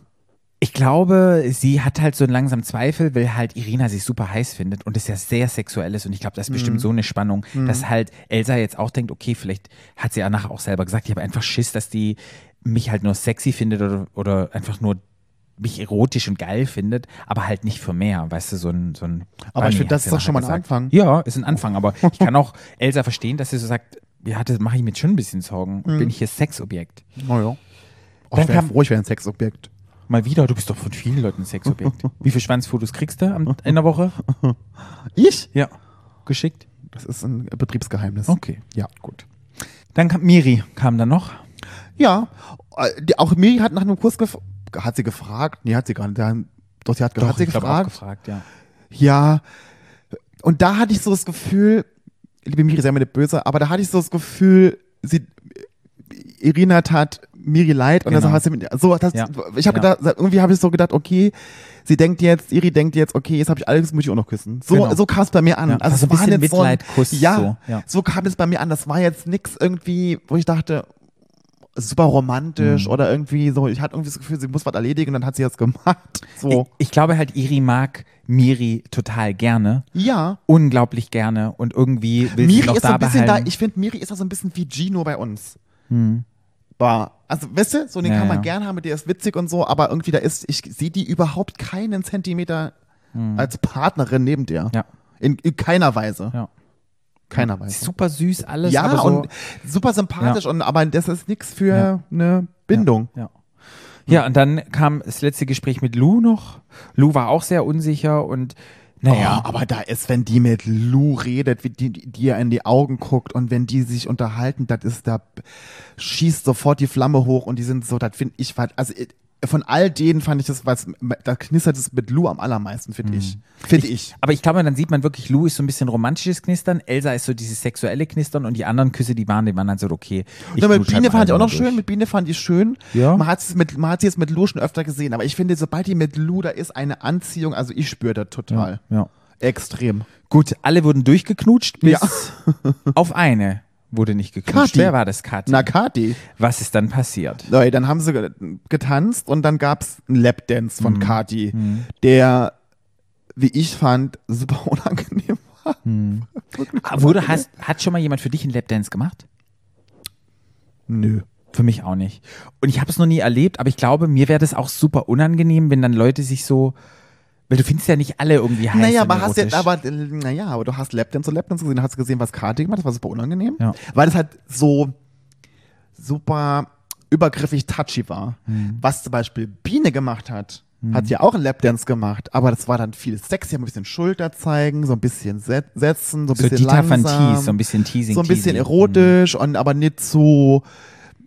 D: Ja.
C: Ich glaube, sie hat halt so einen langsamen Zweifel, weil halt Irina sich super heiß findet und es ja sehr sexuell ist und ich glaube, das ist
D: Mhm.
C: bestimmt so eine Spannung, dass halt Elsa jetzt auch denkt, okay, vielleicht hat sie ja nachher auch selber gesagt, ich habe einfach Schiss, dass die mich halt nur sexy findet oder, oder einfach nur mich erotisch und geil findet, aber halt nicht für mehr, weißt du, so ein, so ein
D: Aber ich finde, das ist doch schon mal ein
C: gesagt.
D: Anfang.
C: Ja, ist ein Anfang, aber ich kann auch Elsa verstehen, dass sie so sagt, ja, das mache ich mir schon ein bisschen Sorgen.
D: Mhm.
C: Bin ich hier Sexobjekt?
D: Naja. Oh,
C: Dann
D: ich wäre
C: kam-
D: froh, ich wäre ein Sexobjekt.
C: Mal wieder, du bist doch von vielen Leuten ein Sexobjekt. Wie viele Schwanzfotos kriegst du am- in der Woche?
D: Ich?
C: Ja. Geschickt?
D: Das ist ein Betriebsgeheimnis.
C: Okay.
D: Ja.
C: Gut. Dann kam Miri, kam dann noch.
D: Ja. Äh, Die, auch Miri hat nach einem Kurs gefragt. Hat sie gefragt? Nee, hat sie gar nicht. Dann- Doch, sie hat, hat sie
C: ich glaub, auch
D: gefragt.
C: gefragt, ja.
D: Ja. Und da hatte ich so das Gefühl, liebe Miri, sei mir nicht böse, aber da hatte ich so das Gefühl, sie, Irina tat Miri leid und
C: Genau.
D: dann sie mit, so, das,
C: Ja.
D: ich habe
C: Ja.
D: gedacht, irgendwie habe ich so gedacht, okay, sie denkt jetzt, Iri denkt jetzt, okay, jetzt habe ich alles, muss ich auch noch küssen. So,
C: Genau.
D: so kam es bei mir an.
C: Ja,
D: also
C: so ein bisschen
D: nicht so
C: Mitleidkuss,
D: Ja,
C: so, ja.
D: so kam es bei mir an. Das war jetzt nix irgendwie, wo ich dachte, super romantisch
C: Mhm.
D: oder irgendwie so, ich hatte irgendwie das Gefühl, sie muss was erledigen und dann hat sie das gemacht. [laughs] So.
C: Ich, ich glaube halt, Iri mag Miri total gerne.
D: ja.
C: Unglaublich gerne. Und irgendwie will sie
D: Miri
C: noch
D: ist so
C: da
D: ein bisschen da, ich finde, Miri ist da so ein bisschen wie Gino bei uns. War, also, weißt du, so den
C: Ja,
D: kann man
C: ja.
D: gern haben, der ist witzig und so, aber irgendwie da ist, ich sehe die überhaupt keinen Zentimeter als Partnerin neben dir.
C: Ja.
D: In, in keiner Weise.
C: Ja.
D: Keiner Weise.
C: Super süß alles.
D: ja,
C: so,
D: und super sympathisch, und aber das ist nichts für
C: Ja.
D: eine Bindung.
C: Ja. Ja, und dann kam das letzte Gespräch mit Lou noch. Lou war auch sehr unsicher und naja.
D: Oh, aber da ist, wenn die mit Lou redet, wie die, ihr in die Augen guckt und wenn die sich unterhalten, das ist, da schießt sofort die Flamme hoch und die sind so, das finde ich, also von all denen fand ich das, was, da knistert es mit Lou am allermeisten, finde ich. Finde ich.
C: Aber ich glaube, dann sieht man wirklich, Lou ist so ein bisschen romantisches Knistern, Elsa ist so dieses sexuelle Knistern und die anderen Küsse, die waren, die waren dann so, okay. ich
D: Ja, mit
C: knutsche
D: Biene
C: halt
D: fand ich auch noch schön,
C: durch.
D: mit Biene fand ich schön.
C: Ja.
D: Man hat es mit, man hat sie jetzt mit Lou schon öfter gesehen, aber ich finde, sobald die mit Lou, da ist eine Anziehung, also ich spüre das total.
C: Ja.
D: Extrem.
C: Gut, alle wurden durchgeknutscht, bis
D: Ja. [laughs]
C: auf eine wurde nicht geknutscht.
D: Kathi.
C: Wer war das, Kathi?
D: Na, Kati.
C: Was ist dann passiert?
D: Nein, dann haben sie ge- getanzt und dann gab's einen Lapdance
C: Mhm.
D: von Kati, der, wie ich fand, super [laughs] unangenehm war.
C: Ah, Wurde, hast, hat schon mal jemand für dich einen Lapdance gemacht?
D: Nö.
C: Für mich auch nicht. Und ich habe es noch nie erlebt, aber ich glaube, mir wäre das auch super unangenehm, wenn dann Leute sich so, weil du findest ja nicht alle irgendwie heiß
D: Naja, aber hast jetzt, aber, naja, aber du hast Lapdance und Lapdance gesehen, hast gesehen, was Kati gemacht hat, das war super unangenehm.
C: Ja.
D: Weil das halt so super übergriffig touchy war.
C: Mhm.
D: Was zum Beispiel Biene gemacht hat, hat ja auch einen Lapdance gemacht, aber das war dann viel sexy, ein bisschen Schulter zeigen, so ein bisschen set setzen, so ein
C: so
D: bisschen
C: Dieter van
D: langsam,
C: Thies, so ein bisschen Teasing.
D: so ein bisschen
C: Teasing.
D: erotisch und aber nicht so,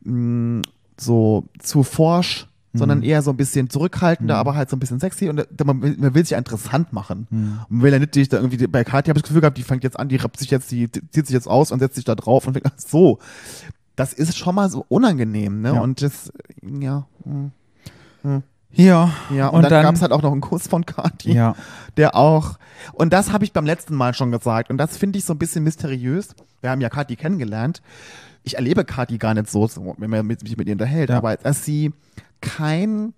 D: mh, so zu forsch,
C: Mhm.
D: sondern eher so ein bisschen zurückhaltender, aber halt so ein bisschen sexy und da, man, will, man will sich ja interessant machen.
C: Mhm.
D: Und will ja nicht dich da irgendwie, bei Kathi habe ich das Gefühl gehabt, die fängt jetzt an, die rappt sich jetzt, die zieht sich jetzt aus und setzt sich da drauf und fängt an, so. Das ist schon mal so unangenehm, ne?
C: Ja.
D: Und das, ja. mh.
C: Ja,
D: Ja, und,
C: und
D: dann,
C: dann,
D: gab es halt auch noch einen Kuss von Kathi
C: ja.
D: der auch, und das habe ich beim letzten Mal schon gesagt, und das finde ich so ein bisschen mysteriös. Wir haben ja Kathi kennengelernt. Ich erlebe Kathi gar nicht so, wenn man mich mit ihr unterhält,
C: Ja.
D: aber dass sie kein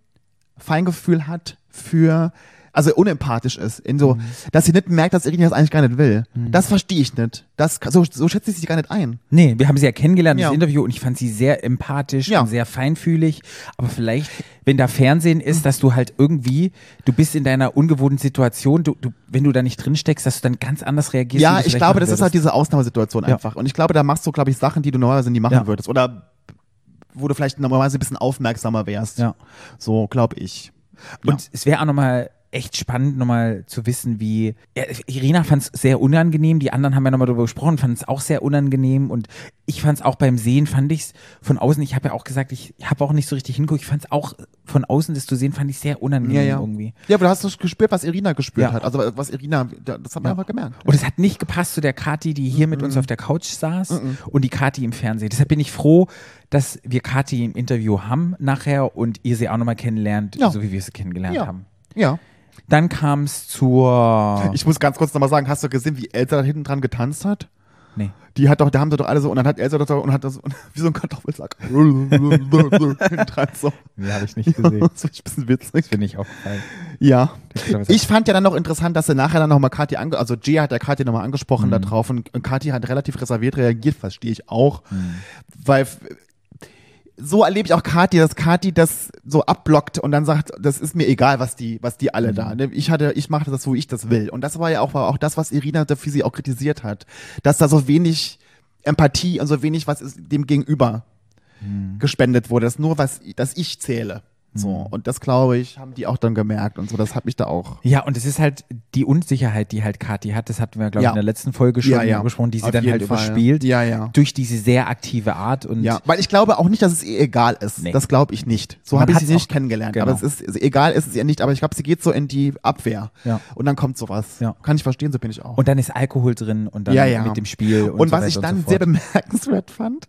D: Feingefühl hat für, also unempathisch ist, in so,
C: Mhm.
D: dass sie nicht merkt, dass Irina das eigentlich gar nicht will. Das verstehe ich nicht. Das, so, so schätzt sie sich gar nicht ein.
C: Nee, wir haben sie ja kennengelernt,
D: Ja.
C: das Interview, und ich fand sie sehr empathisch
D: Ja.
C: und sehr feinfühlig. Aber vielleicht, wenn da Fernsehen ist, dass du halt irgendwie, du bist in deiner ungewohnten Situation, du, du, wenn du da nicht drin steckst, dass du dann ganz anders reagierst.
D: Ja, ich glaube, das ist halt
C: würdest.
D: diese Ausnahmesituation
C: Ja.
D: einfach. Und ich glaube, da machst du, glaube ich, Sachen, die du normalerweise nie machen würdest. Oder wo du vielleicht normalerweise ein bisschen aufmerksamer wärst.
C: Ja.
D: So, glaube ich.
C: Und es wäre auch nochmal echt spannend, nochmal zu wissen, wie. Ja, Irina fand es sehr unangenehm, die anderen haben ja nochmal darüber gesprochen, fanden es auch sehr unangenehm und ich fand es auch beim Sehen, fand ich es von außen, ich habe ja auch gesagt, ich habe auch nicht so richtig hinguckt, ich fand es auch von außen, das zu sehen, fand ich sehr unangenehm
D: Ja, ja.
C: irgendwie.
D: Ja, aber du hast doch gespürt, was Irina gespürt
C: Ja.
D: hat. Also was Irina, das hat man einfach gemerkt.
C: Und es hat nicht gepasst zu der Kati, die hier mit uns auf der Couch saß und die Kati im Fernsehen. Deshalb bin ich froh, dass wir Kati im Interview haben nachher und ihr sie auch nochmal kennenlernt, so wie wir sie kennengelernt haben.
D: Ja.
C: Dann kam es zur.
D: Ich muss ganz kurz nochmal sagen, hast du gesehen, wie Elsa da hinten dran getanzt hat?
C: nee.
D: Die hat doch, da haben sie doch alle so, und dann hat Elsa doch so, und hat das [laughs] wie so ein Kartoffelsack. [laughs] dran so.
C: Nee, habe ich nicht [laughs]
D: Das finde ich ein bisschen witzig.
C: Bin ich aufgefallen.
D: Ja.
C: Kartoffelsack.
D: Ich fand ja dann noch interessant, dass er nachher dann nochmal Kathi ange, also Gia hat ja Kathi nochmal angesprochen
C: Mhm.
D: da drauf und, und Kathi hat relativ reserviert reagiert, verstehe ich auch.
C: Mhm.
D: Weil so erlebe ich auch Kathi, dass Kathi das so abblockt und dann sagt, das ist mir egal, was die, was die alle da. ne? Ich hatte, ich mache das wie ich das will. Und das war ja auch, war auch das, was Irina dafür sie auch kritisiert hat, dass da so wenig Empathie und so wenig was ist dem Gegenüber
C: Mhm.
D: gespendet wurde, dass nur was, dass ich zähle. So. Und das glaube ich, haben die auch dann gemerkt und so. Das hat mich da auch.
C: Ja, und es ist halt die Unsicherheit, die halt Kathi hat, das hatten wir, glaube ich,
D: Ja.
C: in der letzten Folge schon
D: Ja, ja.
C: besprochen, die sie
D: Auf
C: dann halt
D: Fall.
C: überspielt.
D: Ja, ja.
C: Durch diese sehr aktive Art und
D: Ja, weil ich glaube auch nicht, dass es ihr egal ist.
C: Nee.
D: Das glaube ich nicht. So habe ich sie nicht kennengelernt.
C: genau.
D: Aber es ist also egal ist es ihr nicht. Aber ich glaube, sie geht so in die Abwehr.
C: Ja.
D: Und dann kommt sowas.
C: Ja.
D: Kann ich verstehen, so bin ich auch.
C: Und dann ist Alkohol drin und dann
D: Ja,
C: mit dem Spiel. Und,
D: Und
C: so
D: was ich dann
C: so
D: sehr bemerkenswert fand,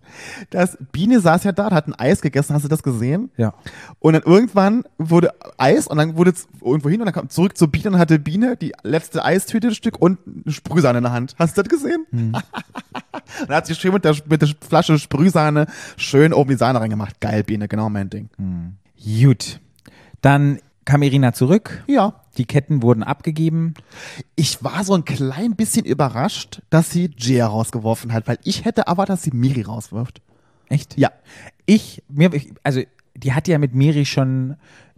D: dass Biene saß ja da, hat ein Eis gegessen, hast du das gesehen?
C: Ja.
D: Und dann irgendwann wurde Eis und dann wurde es irgendwo hin und dann kam zurück zur Biene und hatte Biene die letzte Eistüte ein Stück und eine Sprühsahne in der Hand. Hast du das gesehen?
C: Hm. [laughs]
D: dann hat sie schön mit der, mit der Flasche Sprühsahne schön oben die Sahne reingemacht. Geil, Biene, genau mein Ding.
C: Gut. Dann kam Irina zurück.
D: Ja.
C: Die Ketten wurden abgegeben.
D: Ich war so ein klein bisschen überrascht, dass sie Gia rausgeworfen hat, weil ich hätte erwartet, dass sie Miri rauswirft.
C: Echt?
D: Ja.
C: Ich, mir, also die hat ja mit Miri schon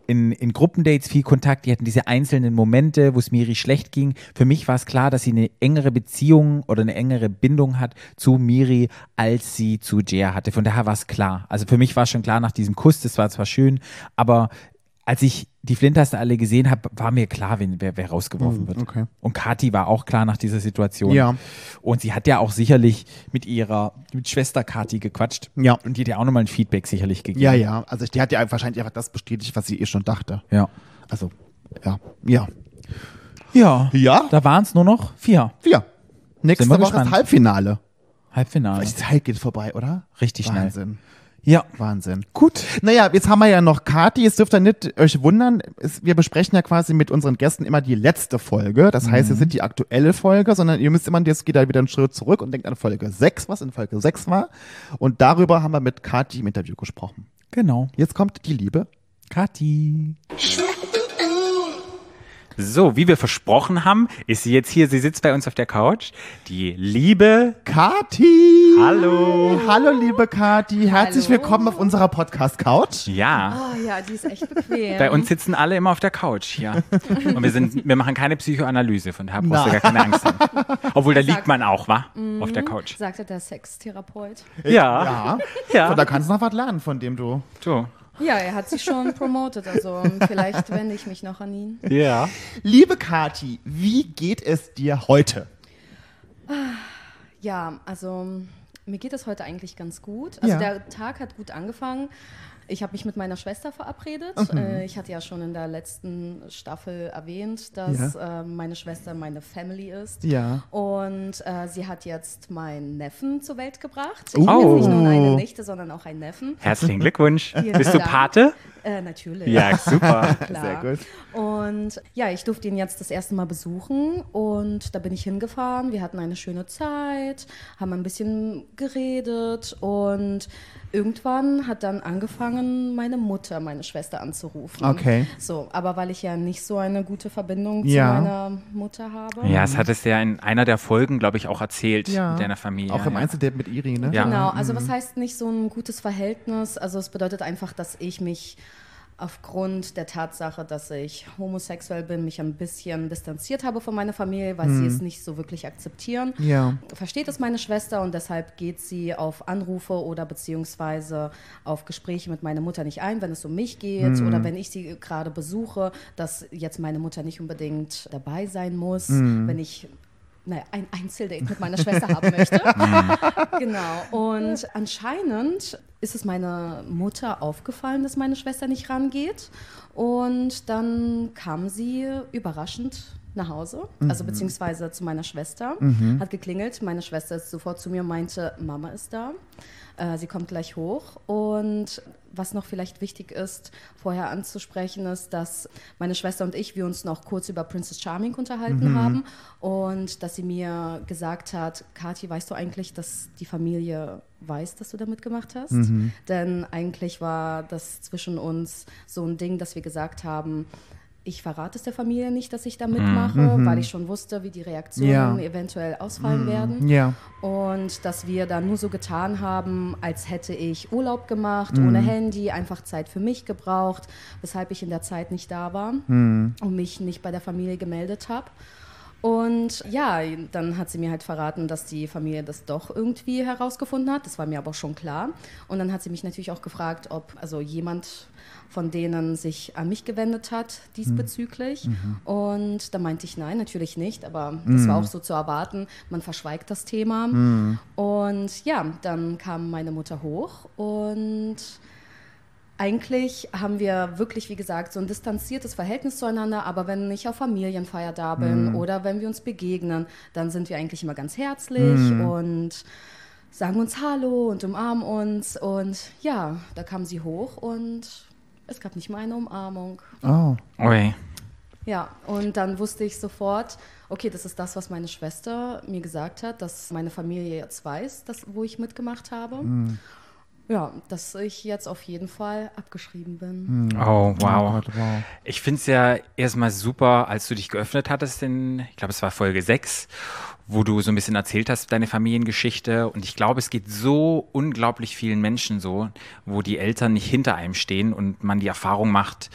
C: in, in Gruppendates viel Kontakt, die hatten diese einzelnen Momente, wo es Miri schlecht ging. Für mich war es klar, dass sie eine engere Beziehung oder eine engere Bindung hat zu Miri, als sie zu Jia hatte. Von daher war es klar. Also für mich war schon klar nach diesem Kuss, das war zwar schön, aber als ich die Flinters da alle gesehen habe, war mir klar, wen, wer, wer rausgeworfen
D: Mm,
C: wird.
D: okay.
C: Und Kati war auch klar nach dieser Situation.
D: Ja.
C: Und sie hat ja auch sicherlich mit ihrer mit Schwester Kati gequatscht.
D: Ja.
C: Und die hat ja auch nochmal ein Feedback sicherlich gegeben.
D: Ja, ja. Also die hat ja wahrscheinlich einfach das bestätigt, was sie eh schon dachte.
C: Ja.
D: Also, ja. Ja.
C: Ja.
D: Ja?
C: Da waren es nur noch vier.
D: Ja. Nächste Woche
C: gespannt.
D: ist Halbfinale.
C: Halbfinale.
D: Die Zeit geht vorbei, oder?
C: Richtig schnell. Ja.
D: Wahnsinn.
C: Gut.
D: Naja, jetzt haben wir ja noch Kati. Es dürft ihr nicht euch wundern. Es, wir besprechen ja quasi mit unseren Gästen immer die letzte Folge. Das heißt, es ist nicht die aktuelle Folge, sondern ihr müsst immer, jetzt geht da wieder einen Schritt zurück und denkt an Folge 6, was in Folge 6 war. Und darüber haben wir mit Kati im Interview gesprochen.
C: Genau.
D: Jetzt kommt die Liebe.
C: Kati. So, wie wir versprochen haben, ist sie jetzt hier. Sie sitzt bei uns auf der Couch. Die liebe
D: Kati!
C: Hallo.
D: Hallo, liebe Kati. Herzlich
B: Hallo.
D: willkommen auf unserer Podcast-Couch.
C: Ja.
B: Oh ja, die ist echt bequem.
C: Bei uns sitzen alle immer auf der Couch hier. Und wir, sind, wir machen keine Psychoanalyse, von daher brauchst du gar keine Angst haben. Obwohl, da liegt man auch, wa? Auf der Couch.
B: sagte der Sextherapeut.
C: Ja.
D: Ja.
C: Ja.
D: Und da kannst du noch was lernen, von dem du.
C: So.
B: Ja, er hat sich schon promotet, also vielleicht wende ich mich noch an ihn.
C: Ja.
D: Liebe Kati, wie geht es dir heute?
B: Ja, also mir geht es heute eigentlich ganz gut. Also
D: Ja.
B: der Tag hat gut angefangen. Ich habe mich mit meiner Schwester verabredet.
D: Mhm.
B: Äh, ich hatte ja schon in der letzten Staffel erwähnt, dass äh, meine Schwester meine Family ist.
D: Ja.
B: Und äh, sie hat jetzt meinen Neffen zur Welt gebracht. Ich
D: Oh.
B: habe jetzt nicht nur eine Nichte, sondern auch einen Neffen.
C: Herzlichen Glückwunsch.
B: Vielen
C: Bist du
B: Dank.
C: Pate?
B: Äh, natürlich.
C: Ja, super. [laughs]
B: Klar.
D: Sehr gut.
B: Und ja, ich durfte ihn jetzt das erste Mal besuchen und da bin ich hingefahren. Wir hatten eine schöne Zeit, haben ein bisschen geredet und irgendwann hat dann angefangen, meine Mutter, meine Schwester anzurufen.
D: Okay.
B: So, aber weil ich ja nicht so eine gute Verbindung
D: Ja.
B: zu meiner Mutter habe.
C: Ja, es hat es ja in einer der Folgen, glaube ich, auch erzählt
D: Ja.
C: mit deiner Familie.
D: Auch im
C: ja.
D: Einzeldate mit Iri, ne?
C: Ja.
B: Genau, also was heißt nicht so ein gutes Verhältnis? Also es bedeutet einfach, dass ich mich aufgrund der Tatsache, dass ich homosexuell bin, mich ein bisschen distanziert habe von meiner Familie, weil sie es nicht so wirklich akzeptieren.
D: Ja.
B: Versteht es meine Schwester und deshalb geht sie auf Anrufe oder beziehungsweise auf Gespräche mit meiner Mutter nicht ein, wenn es um mich geht oder wenn ich sie gerade besuche, dass jetzt meine Mutter nicht unbedingt dabei sein muss, wenn ich naja, ein Einzeldate mit meiner Schwester haben möchte. [laughs] genau. Und anscheinend ist es meiner Mutter aufgefallen, dass meine Schwester nicht rangeht. Und dann kam sie überraschend nach Hause, also beziehungsweise zu meiner Schwester, hat geklingelt. Meine Schwester ist sofort zu mir und meinte, Mama ist da. Äh, sie kommt gleich hoch. Und was noch vielleicht wichtig ist, vorher anzusprechen, ist, dass meine Schwester und ich, wir uns noch kurz über Princess Charming unterhalten haben und dass sie mir gesagt hat, Kathi, weißt du eigentlich, dass die Familie weiß, dass du da mitgemacht hast? Denn eigentlich war das zwischen uns so ein Ding, dass wir gesagt haben, ich verrate es der Familie nicht, dass ich da mitmache, weil ich schon wusste, wie die Reaktionen
D: Ja.
B: eventuell ausfallen werden.
D: Ja.
B: Und dass wir dann nur so getan haben, als hätte ich Urlaub gemacht,
D: Mhm.
B: ohne Handy, einfach Zeit für mich gebraucht, weshalb ich in der Zeit nicht da war
D: Mhm.
B: und mich nicht bei der Familie gemeldet habe. Und ja, dann hat sie mir halt verraten, dass die Familie das doch irgendwie herausgefunden hat. Das war mir aber schon klar. Und dann hat sie mich natürlich auch gefragt, ob also jemand von denen sich an mich gewendet hat diesbezüglich. Und da meinte ich nein, natürlich nicht. Aber das war auch so zu erwarten. Man verschweigt das Thema. Und ja, dann kam meine Mutter hoch und eigentlich haben wir wirklich, wie gesagt, so ein distanziertes Verhältnis zueinander, aber wenn ich auf Familienfeier da bin oder wenn wir uns begegnen, dann sind wir eigentlich immer ganz herzlich und sagen uns Hallo und umarmen uns. Und ja, da kam sie hoch und es gab nicht mal eine Umarmung.
D: Oh.
C: Ui.
B: Ja, und dann wusste ich sofort, okay, das ist das, was meine Schwester mir gesagt hat, dass meine Familie jetzt weiß, dass, wo ich mitgemacht habe. Ja, dass ich jetzt auf jeden Fall abgeschrieben bin.
C: Oh,
D: Oh
C: wow. Ich finde es ja erstmal super, als du dich geöffnet hattest in, ich glaube, es war Folge 6, wo du so ein bisschen erzählt hast, deine Familiengeschichte. Und ich glaube, es geht so unglaublich vielen Menschen so, wo die Eltern nicht hinter einem stehen und man die Erfahrung macht,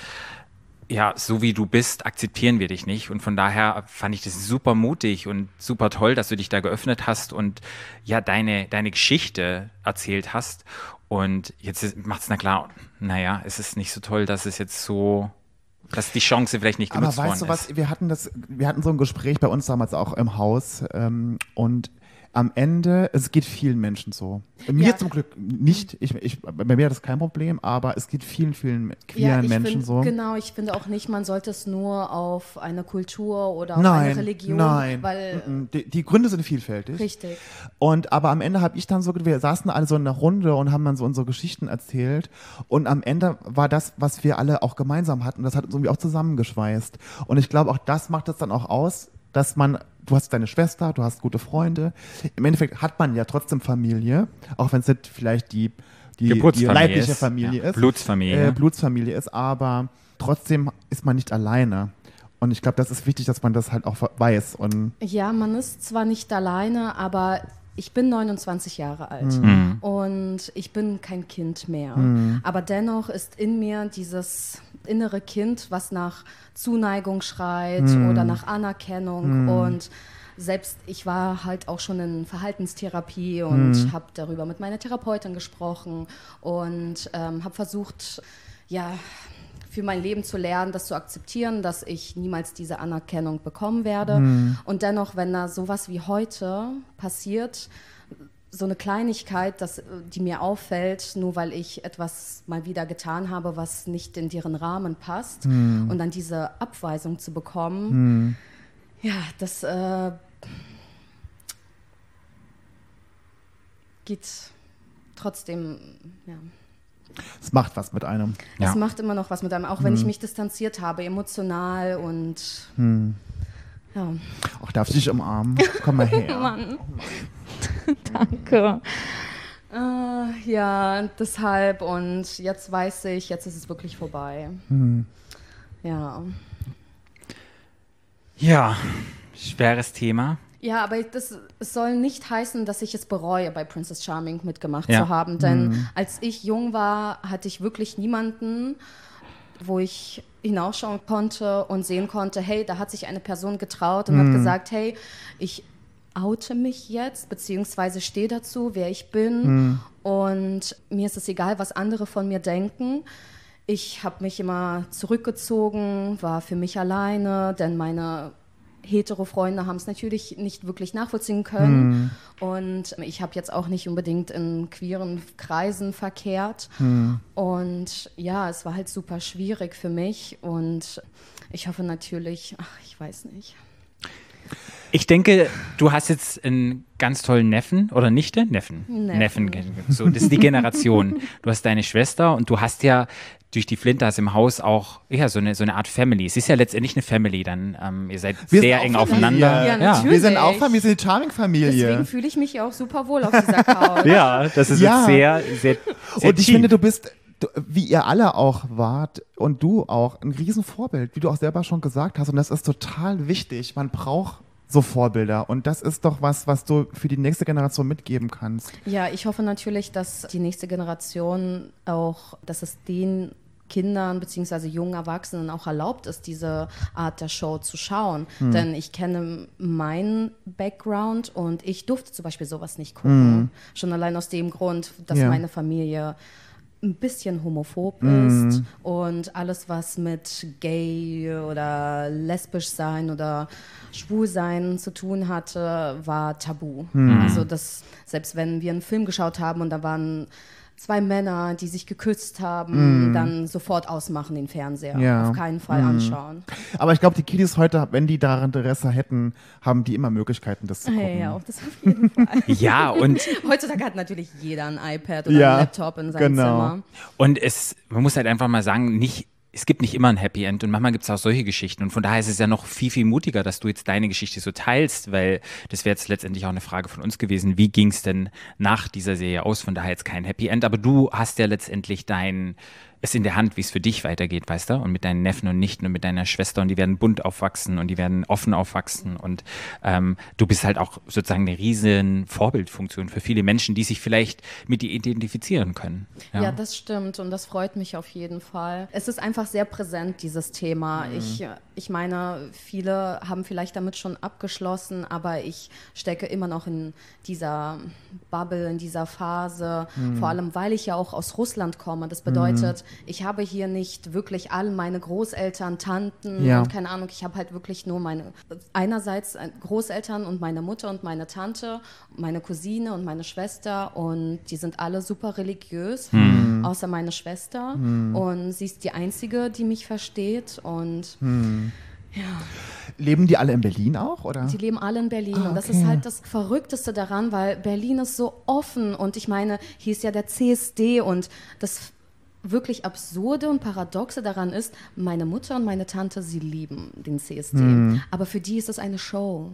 C: ja, so wie du bist, akzeptieren wir dich nicht. Und von daher fand ich das super mutig und super toll, dass du dich da geöffnet hast und ja, deine, deine Geschichte erzählt hast. Und jetzt macht es na klar, naja, es ist nicht so toll, dass es jetzt so, dass die Chance vielleicht nicht genutzt
D: Aber weißt du was,
C: ist.
D: wir hatten das, wir hatten so ein Gespräch bei uns damals auch im Haus ähm, und am Ende, es geht vielen Menschen so. Mir
B: Ja.
D: zum Glück nicht, ich, ich, bei mir hat das kein Problem, aber es geht vielen, vielen queeren
B: ich
D: Menschen
B: find,
D: so.
B: Genau, ich finde auch nicht, man sollte es nur auf eine Kultur oder auf
D: Nein,
B: eine Religion,
D: nein.
B: weil.
D: Die, die Gründe sind vielfältig.
B: richtig.
D: Und aber am Ende habe ich dann so, wir saßen alle so in einer Runde und haben dann so unsere Geschichten erzählt. Und am Ende war das, was wir alle auch gemeinsam hatten, das hat uns irgendwie auch zusammengeschweißt. Und ich glaube, auch das macht es dann auch aus, dass man, du hast deine Schwester, du hast gute Freunde. Im Endeffekt hat man ja trotzdem Familie, auch wenn es nicht vielleicht die, die, die leibliche
C: ist,
D: Familie
C: ja.
D: ist.
C: Blutsfamilie.
D: Äh, Blutsfamilie ist, aber trotzdem ist man nicht alleine. Und ich glaube, das ist wichtig, dass man das halt auch weiß. Und
B: Ja, man ist zwar nicht alleine, aber ich bin 29 Jahre alt
C: Mhm.
B: und ich bin kein Kind mehr. Aber dennoch ist in mir dieses innere Kind, was nach Zuneigung schreit oder nach Anerkennung. Und selbst ich war halt auch schon in Verhaltenstherapie und habe darüber mit meiner Therapeutin gesprochen und ähm, habe versucht, ja, für mein Leben zu lernen, das zu akzeptieren, dass ich niemals diese Anerkennung bekommen werde. Und dennoch, wenn da sowas wie heute passiert, so eine Kleinigkeit, dass, äh, die mir auffällt, nur weil ich etwas mal wieder getan habe, was nicht in deren Rahmen passt, und dann diese Abweisung zu bekommen, ja, das äh, geht trotzdem, ja.
D: es macht was mit einem.
C: Ja.
B: Es macht immer noch was mit einem, auch wenn ich mich distanziert habe, emotional und ja.
D: Auch darf ich dich umarmen? Komm mal [laughs] her.
B: Mann. Danke. Äh, ja, deshalb und jetzt weiß ich, jetzt ist es wirklich vorbei. Ja.
C: Ja, schweres Thema.
B: Ja, aber das es soll nicht heißen, dass ich es bereue, bei Princess Charming mitgemacht
C: Ja.
B: zu haben. Denn als ich jung war, hatte ich wirklich niemanden, wo ich hinausschauen konnte und sehen konnte, hey, da hat sich eine Person getraut und hat gesagt, hey, ich oute mich jetzt, beziehungsweise stehe dazu, wer ich bin. Und mir ist es egal, was andere von mir denken. Ich habe mich immer zurückgezogen, war für mich alleine, denn meine hetero-Freunde haben es natürlich nicht wirklich nachvollziehen können. Und ich habe jetzt auch nicht unbedingt in queeren Kreisen verkehrt. Und ja, es war halt super schwierig für mich. Und ich hoffe natürlich, ach, ich weiß nicht.
C: Ich denke, du hast jetzt einen ganz tollen Neffen oder Nichte? Neffen.
B: Neffen.
C: So, das ist die Generation. Du hast deine Schwester und du hast ja durch die Flintas im Haus auch ja, so, eine, so eine Art Family. Es ist ja letztendlich eine Family dann. Ähm, ihr seid
D: Wir
C: sehr eng
D: Familie.
C: aufeinander.
B: Ja,
C: ja.
B: natürlich.
D: Wir sind auch Familie, wir sind die Charming-Familie.
B: Deswegen fühle ich mich auch super wohl auf dieser Couch.
C: ja, das ist
D: Ja.
C: jetzt sehr, sehr, sehr
D: Und ich
C: tief.
D: finde, du bist, du, wie ihr alle auch wart und du auch, ein Riesenvorbild, wie du auch selber schon gesagt hast. Und das ist total wichtig. Man braucht so Vorbilder. Und das ist doch was, was du für die nächste Generation mitgeben kannst.
B: Ja, ich hoffe natürlich, dass die nächste Generation auch, dass es den Kindern bzw. jungen Erwachsenen auch erlaubt ist, diese Art der Show zu schauen. Denn ich kenne meinen Background und ich durfte zum Beispiel sowas nicht gucken. Schon allein aus dem Grund, dass
D: Ja.
B: meine Familie ein bisschen homophob ist und alles, was mit gay oder lesbisch sein oder schwul sein zu tun hatte, war tabu. Also das, selbst wenn wir einen Film geschaut haben und da waren zwei Männer, die sich geküsst haben, dann sofort ausmachen den Fernseher.
D: Ja.
B: Auf keinen Fall anschauen.
D: Aber ich glaube, die Kiddies heute, wenn die daran Interesse hätten, haben die immer Möglichkeiten, das zu
B: Ja,
D: gucken.
B: ja, auch das auf jeden Fall. [laughs]
C: ja, und [laughs]
B: Heutzutage hat natürlich jeder ein iPad oder
D: Ja,
B: ein Laptop in seinem
D: genau.
B: Zimmer.
C: Und es, man muss halt einfach mal sagen, nicht, es gibt nicht immer ein Happy End und manchmal gibt es auch solche Geschichten. Und von daher ist es ja noch viel, viel mutiger, dass du jetzt deine Geschichte so teilst, weil das wäre jetzt letztendlich auch eine Frage von uns gewesen. Wie ging es denn nach dieser Serie aus? Von daher jetzt kein Happy End. Aber du hast ja letztendlich dein, es in der Hand, wie es für dich weitergeht, weißt du? Und mit deinen Neffen und Nichten und mit deiner Schwester und die werden bunt aufwachsen und die werden offen aufwachsen und ähm, du bist halt auch sozusagen eine riesen Vorbildfunktion für viele Menschen, die sich vielleicht mit dir identifizieren können.
B: Ja. das stimmt und das freut mich auf jeden Fall. Es ist einfach sehr präsent, dieses Thema.
C: Mhm.
B: Ich, ich meine, viele haben vielleicht damit schon abgeschlossen, aber ich stecke immer noch in dieser Bubble, in dieser Phase,
C: Mhm.
B: vor allem weil ich ja auch aus Russland komme. Das bedeutet, ich habe hier nicht wirklich all meine Großeltern, Tanten
D: Ja.
B: und keine Ahnung, ich habe halt wirklich nur meine, einerseits Großeltern und meine Mutter und meine Tante, meine Cousine und meine Schwester und die sind alle super religiös, außer meine Schwester und sie ist die Einzige, die mich versteht und
D: Leben die alle in Berlin auch, oder?
B: die leben alle in Berlin.
D: Ah,
B: Und das
D: okay.
B: ist halt das Verrückteste daran, weil Berlin ist so offen. Und ich meine, hier ist ja der CSD und das wirklich Absurde und Paradoxe daran ist, meine Mutter und meine Tante, sie lieben den CSD.
D: Hm.
B: Aber für die ist es eine Show.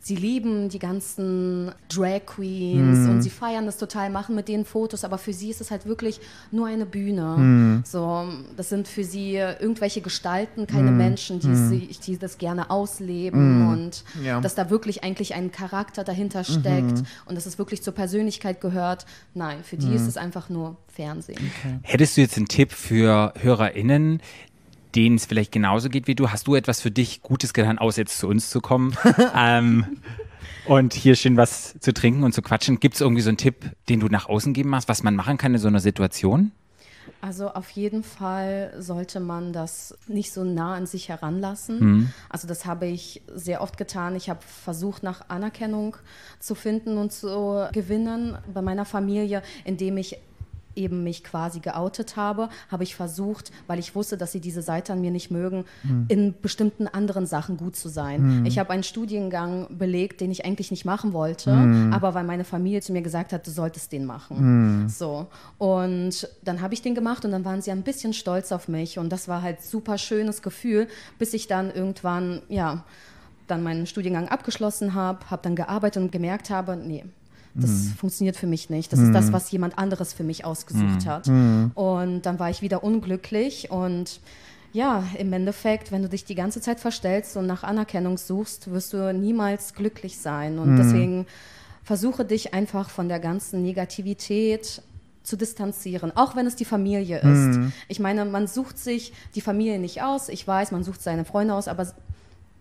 B: Sie lieben die ganzen Drag Queens
D: Hm.
B: und sie feiern das total, machen mit denen Fotos, aber für sie ist es halt wirklich nur eine Bühne.
D: Hm.
B: So, das sind für sie irgendwelche Gestalten, keine
D: Hm.
B: Menschen, die, sie, die das gerne ausleben und
D: Ja.
B: dass da wirklich eigentlich ein Charakter dahinter steckt und dass es wirklich zur Persönlichkeit gehört. Nein, für die ist es einfach nur Fernsehen.
C: Hättest du jetzt einen Tipp für HörerInnen, denen es vielleicht genauso geht wie du? Hast du etwas für dich Gutes getan, außer jetzt zu uns zu kommen [laughs] ähm, und hier schön was zu trinken und zu quatschen? Gibt es irgendwie so einen Tipp, den du nach außen geben machst, was man machen kann in so einer Situation?
B: Also auf jeden Fall sollte man das nicht so nah an sich heranlassen.
C: Mhm.
B: Also das habe ich sehr oft getan. Ich habe versucht, nach Anerkennung zu finden und zu gewinnen bei meiner Familie, indem ich eben mich quasi geoutet habe, habe ich versucht, weil ich wusste, dass sie diese Seite an mir nicht mögen, in bestimmten anderen Sachen gut zu sein. Ich habe einen Studiengang belegt, den ich eigentlich nicht machen wollte, aber weil meine Familie zu mir gesagt hat, du solltest den machen. So. Und dann habe ich den gemacht und dann waren sie ein bisschen stolz auf mich und das war halt super schönes Gefühl, bis ich dann irgendwann, ja, dann meinen Studiengang abgeschlossen habe, habe dann gearbeitet und gemerkt habe, nee, das funktioniert für mich nicht. Das ist das, was jemand anderes für mich ausgesucht hat. Und dann war ich wieder unglücklich und ja, im Endeffekt, wenn du dich die ganze Zeit verstellst und nach Anerkennung suchst, wirst du niemals glücklich sein. Und deswegen versuche dich einfach von der ganzen Negativität zu distanzieren, auch wenn es die Familie ist. Ich meine, man sucht sich die Familie nicht aus. Ich weiß, man sucht seine Freunde aus, aber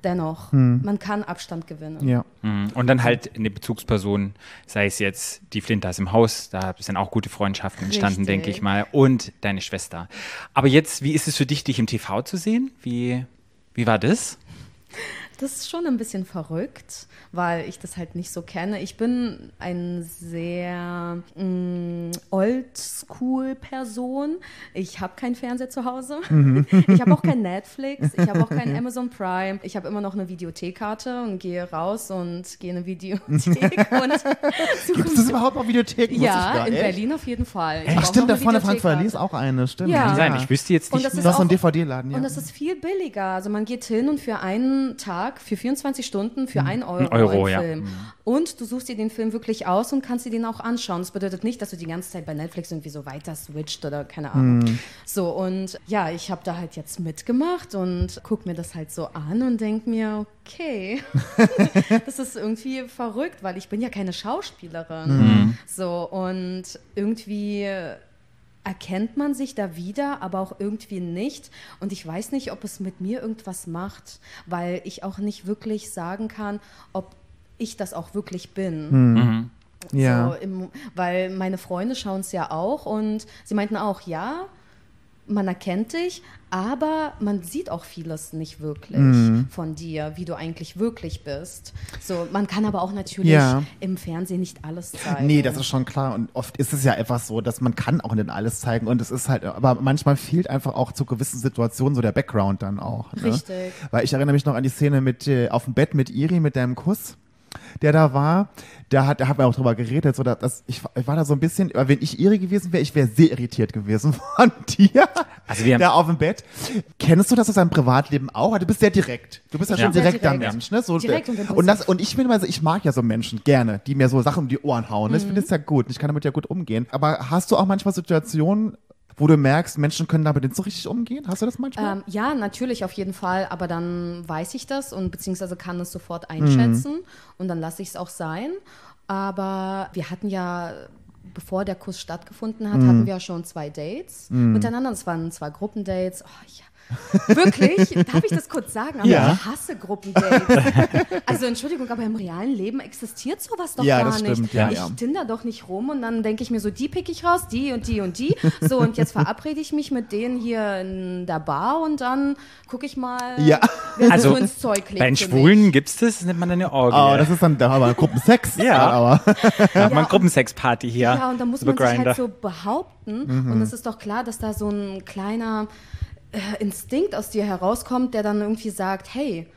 B: dennoch, man kann Abstand gewinnen.
D: Ja.
C: Mhm. Und dann halt eine Bezugsperson, sei es jetzt die Flintas im Haus, da sind auch gute Freundschaften entstanden,
B: Richtig.
C: denke ich mal, und deine Schwester. Aber jetzt, wie ist es für dich, dich im TV zu sehen? Wie, wie war das?
B: Das ist schon ein bisschen verrückt, weil ich das halt nicht so kenne. Ich bin eine sehr mm, oldschool-Person. Ich habe keinen Fernseher zu Hause. [laughs] Ich habe auch kein Netflix. Ich habe auch kein [laughs] Amazon Prime. Ich habe immer noch eine Videothekkarte und gehe raus und gehe in eine [laughs] Videothek und
D: Gibt es das überhaupt noch Videotheken?
B: Ja, in
D: nicht.
B: Berlin auf jeden Fall. Ich
D: stimmt, da vorne Frankfurter
B: Videothekkarte.
D: ist auch eine, stimmt.
B: Ja.
C: Kann sein, ich wüsste jetzt
B: Und
C: nicht.
B: ist
D: Das ist so ein
B: auch-
D: DVD-Laden, ja.
B: Und das ist viel billiger. Also man geht hin und für einen Tag, für 24 Stunden, für einen Euro,
C: Euro,
B: einen
C: ja.
B: Film. Und du suchst dir den Film wirklich aus und kannst dir den auch anschauen. Das bedeutet nicht, dass du die ganze Zeit bei Netflix irgendwie so weiter switcht oder keine Ahnung. So, und ja, ich habe da halt jetzt mitgemacht und guck mir das halt so an und denk mir, okay, [laughs] das ist irgendwie verrückt, weil ich bin ja keine Schauspielerin. So, und irgendwie erkennt man sich da wieder, aber auch irgendwie nicht. Und ich weiß nicht, ob es mit mir irgendwas macht, weil ich auch nicht wirklich sagen kann, ob ich das auch wirklich bin.
D: Ja.
B: So im, weil meine Freunde schauen es ja auch und sie meinten auch, ja, man erkennt dich, aber man sieht auch vieles nicht wirklich
D: Mhm.
B: von dir, wie du eigentlich wirklich bist. So, man kann aber auch natürlich
D: Ja.
B: im Fernsehen nicht alles zeigen.
D: Nee, das ist schon klar. Und oft ist es ja einfach so, dass man kann auch nicht alles zeigen. Und es ist halt, aber manchmal fehlt einfach auch zu gewissen Situationen so der Background dann auch. Ne?
B: Richtig.
D: Weil ich erinnere mich noch an die Szene mit äh, auf dem Bett mit Iri, mit deinem Kuss, der da war. Da hat, da haben wir auch drüber geredet. So, dass, dass ich, ich war da so ein bisschen, aber wenn ich Iri gewesen wäre, ich wäre sehr irritiert gewesen [laughs] von dir.
C: Also wir haben-
D: da auf dem Bett. Kennst du das aus deinem Privatleben auch? Du bist sehr direkt. Du bist ja,
C: Ja.
D: schon direkter
B: direkt.
D: Mensch, ne? So,
B: Direkt und
D: und, das, und ich bin immer so, ich mag ja so Menschen gerne, die mir so Sachen um die Ohren hauen. Ne? Ich finde es ja gut. Ich kann damit ja gut umgehen. Aber hast du auch manchmal Situationen, wo du merkst, Menschen können damit nicht so richtig umgehen? Hast du das manchmal?
B: Ähm, ja, natürlich, auf jeden Fall. Aber dann weiß ich das und beziehungsweise kann es sofort einschätzen und dann lasse ich es auch sein. Aber wir hatten ja, bevor der Kuss stattgefunden hat, hatten wir ja schon zwei Dates miteinander. Das waren zwei Gruppendates. Oh, ja. [laughs] Wirklich? Darf ich das kurz sagen? Aber
C: Ja.
B: ich hasse Gruppendates. [laughs] Also Entschuldigung, aber im realen Leben existiert sowas doch
D: Ja,
B: gar
D: das
B: nicht.
D: stimmt, ja,
B: ich
D: ja.
B: tinder doch nicht rum und dann denke ich mir so, die pick ich raus, die und die und die. So, und jetzt verabrede ich mich mit denen hier in der Bar und dann gucke ich mal,
D: Ja.
B: wer
C: Also,
B: so ins Zeug legt
C: Bei den Schwulen
B: mich.
C: gibt's das, das nennt man dann eine Orgie.
D: Oh, das ist dann da aber Gruppensex. [laughs]
C: Ja.
D: Aber
C: da macht man
B: Ja.
C: Gruppensexparty hier.
B: Ja, und da muss man sich halt so behaupten.
D: Mhm.
B: Und es ist doch klar, dass da so ein kleiner Instinkt aus dir herauskommt, der dann irgendwie sagt, hey,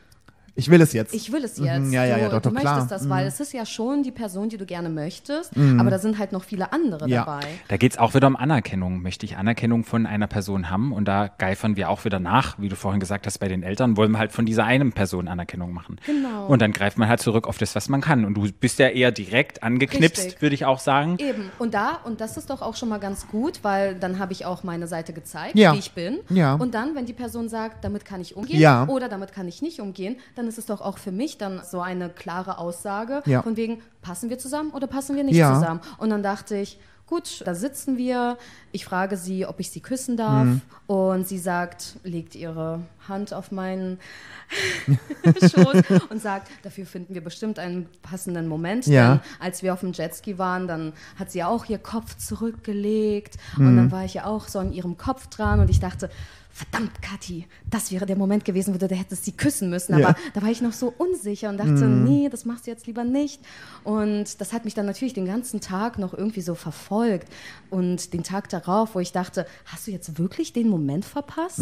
D: ich will es jetzt.
B: ich will es jetzt.
D: Mhm, ja, ja,
B: du,
D: ja, doch,
B: du
D: doch,
B: möchtest
D: klar. Mhm.
B: das, weil es ist ja schon die Person, die du gerne möchtest, aber da sind halt noch viele andere
D: Ja.
B: dabei.
C: Da geht's auch wieder um Anerkennung. Möchte ich Anerkennung von einer Person haben? Und da geifern wir auch wieder nach, wie du vorhin gesagt hast, bei den Eltern, wollen wir halt von dieser einen Person Anerkennung machen.
B: Genau.
C: Und dann greift man halt zurück auf das, was man kann. Und du bist ja eher direkt angeknipst, würde ich auch sagen.
B: Eben, und da, und das ist doch auch schon mal ganz gut, weil dann habe ich auch meine Seite gezeigt,
D: Ja.
B: wie ich bin.
D: Ja.
B: Und dann, wenn die Person sagt, damit kann ich umgehen
D: Ja.
B: oder damit kann ich nicht umgehen, dann ist es doch auch für mich dann so eine klare Aussage
D: Ja.
B: von wegen, passen wir zusammen oder passen wir nicht
D: Ja.
B: zusammen? Und dann dachte ich, gut, da sitzen wir, ich frage sie, ob ich sie küssen darf
D: Mhm.
B: und sie sagt, legt ihre Hand auf meinen [laughs] Schoß und sagt, dafür finden wir bestimmt einen passenden Moment.
D: Ja.
B: Denn als wir auf dem Jetski waren, dann hat sie auch ihr Kopf zurückgelegt
D: Mhm.
B: und dann war ich ja auch so an ihrem Kopf dran und ich dachte, verdammt, Kathi, das wäre der Moment gewesen, wo du da hättest sie küssen müssen. Aber
D: Ja.
B: da war ich noch so unsicher und dachte, nee, das machst du jetzt lieber nicht. Und das hat mich dann natürlich den ganzen Tag noch irgendwie so verfolgt. Und den Tag darauf, wo ich dachte, hast du jetzt wirklich den Moment verpasst?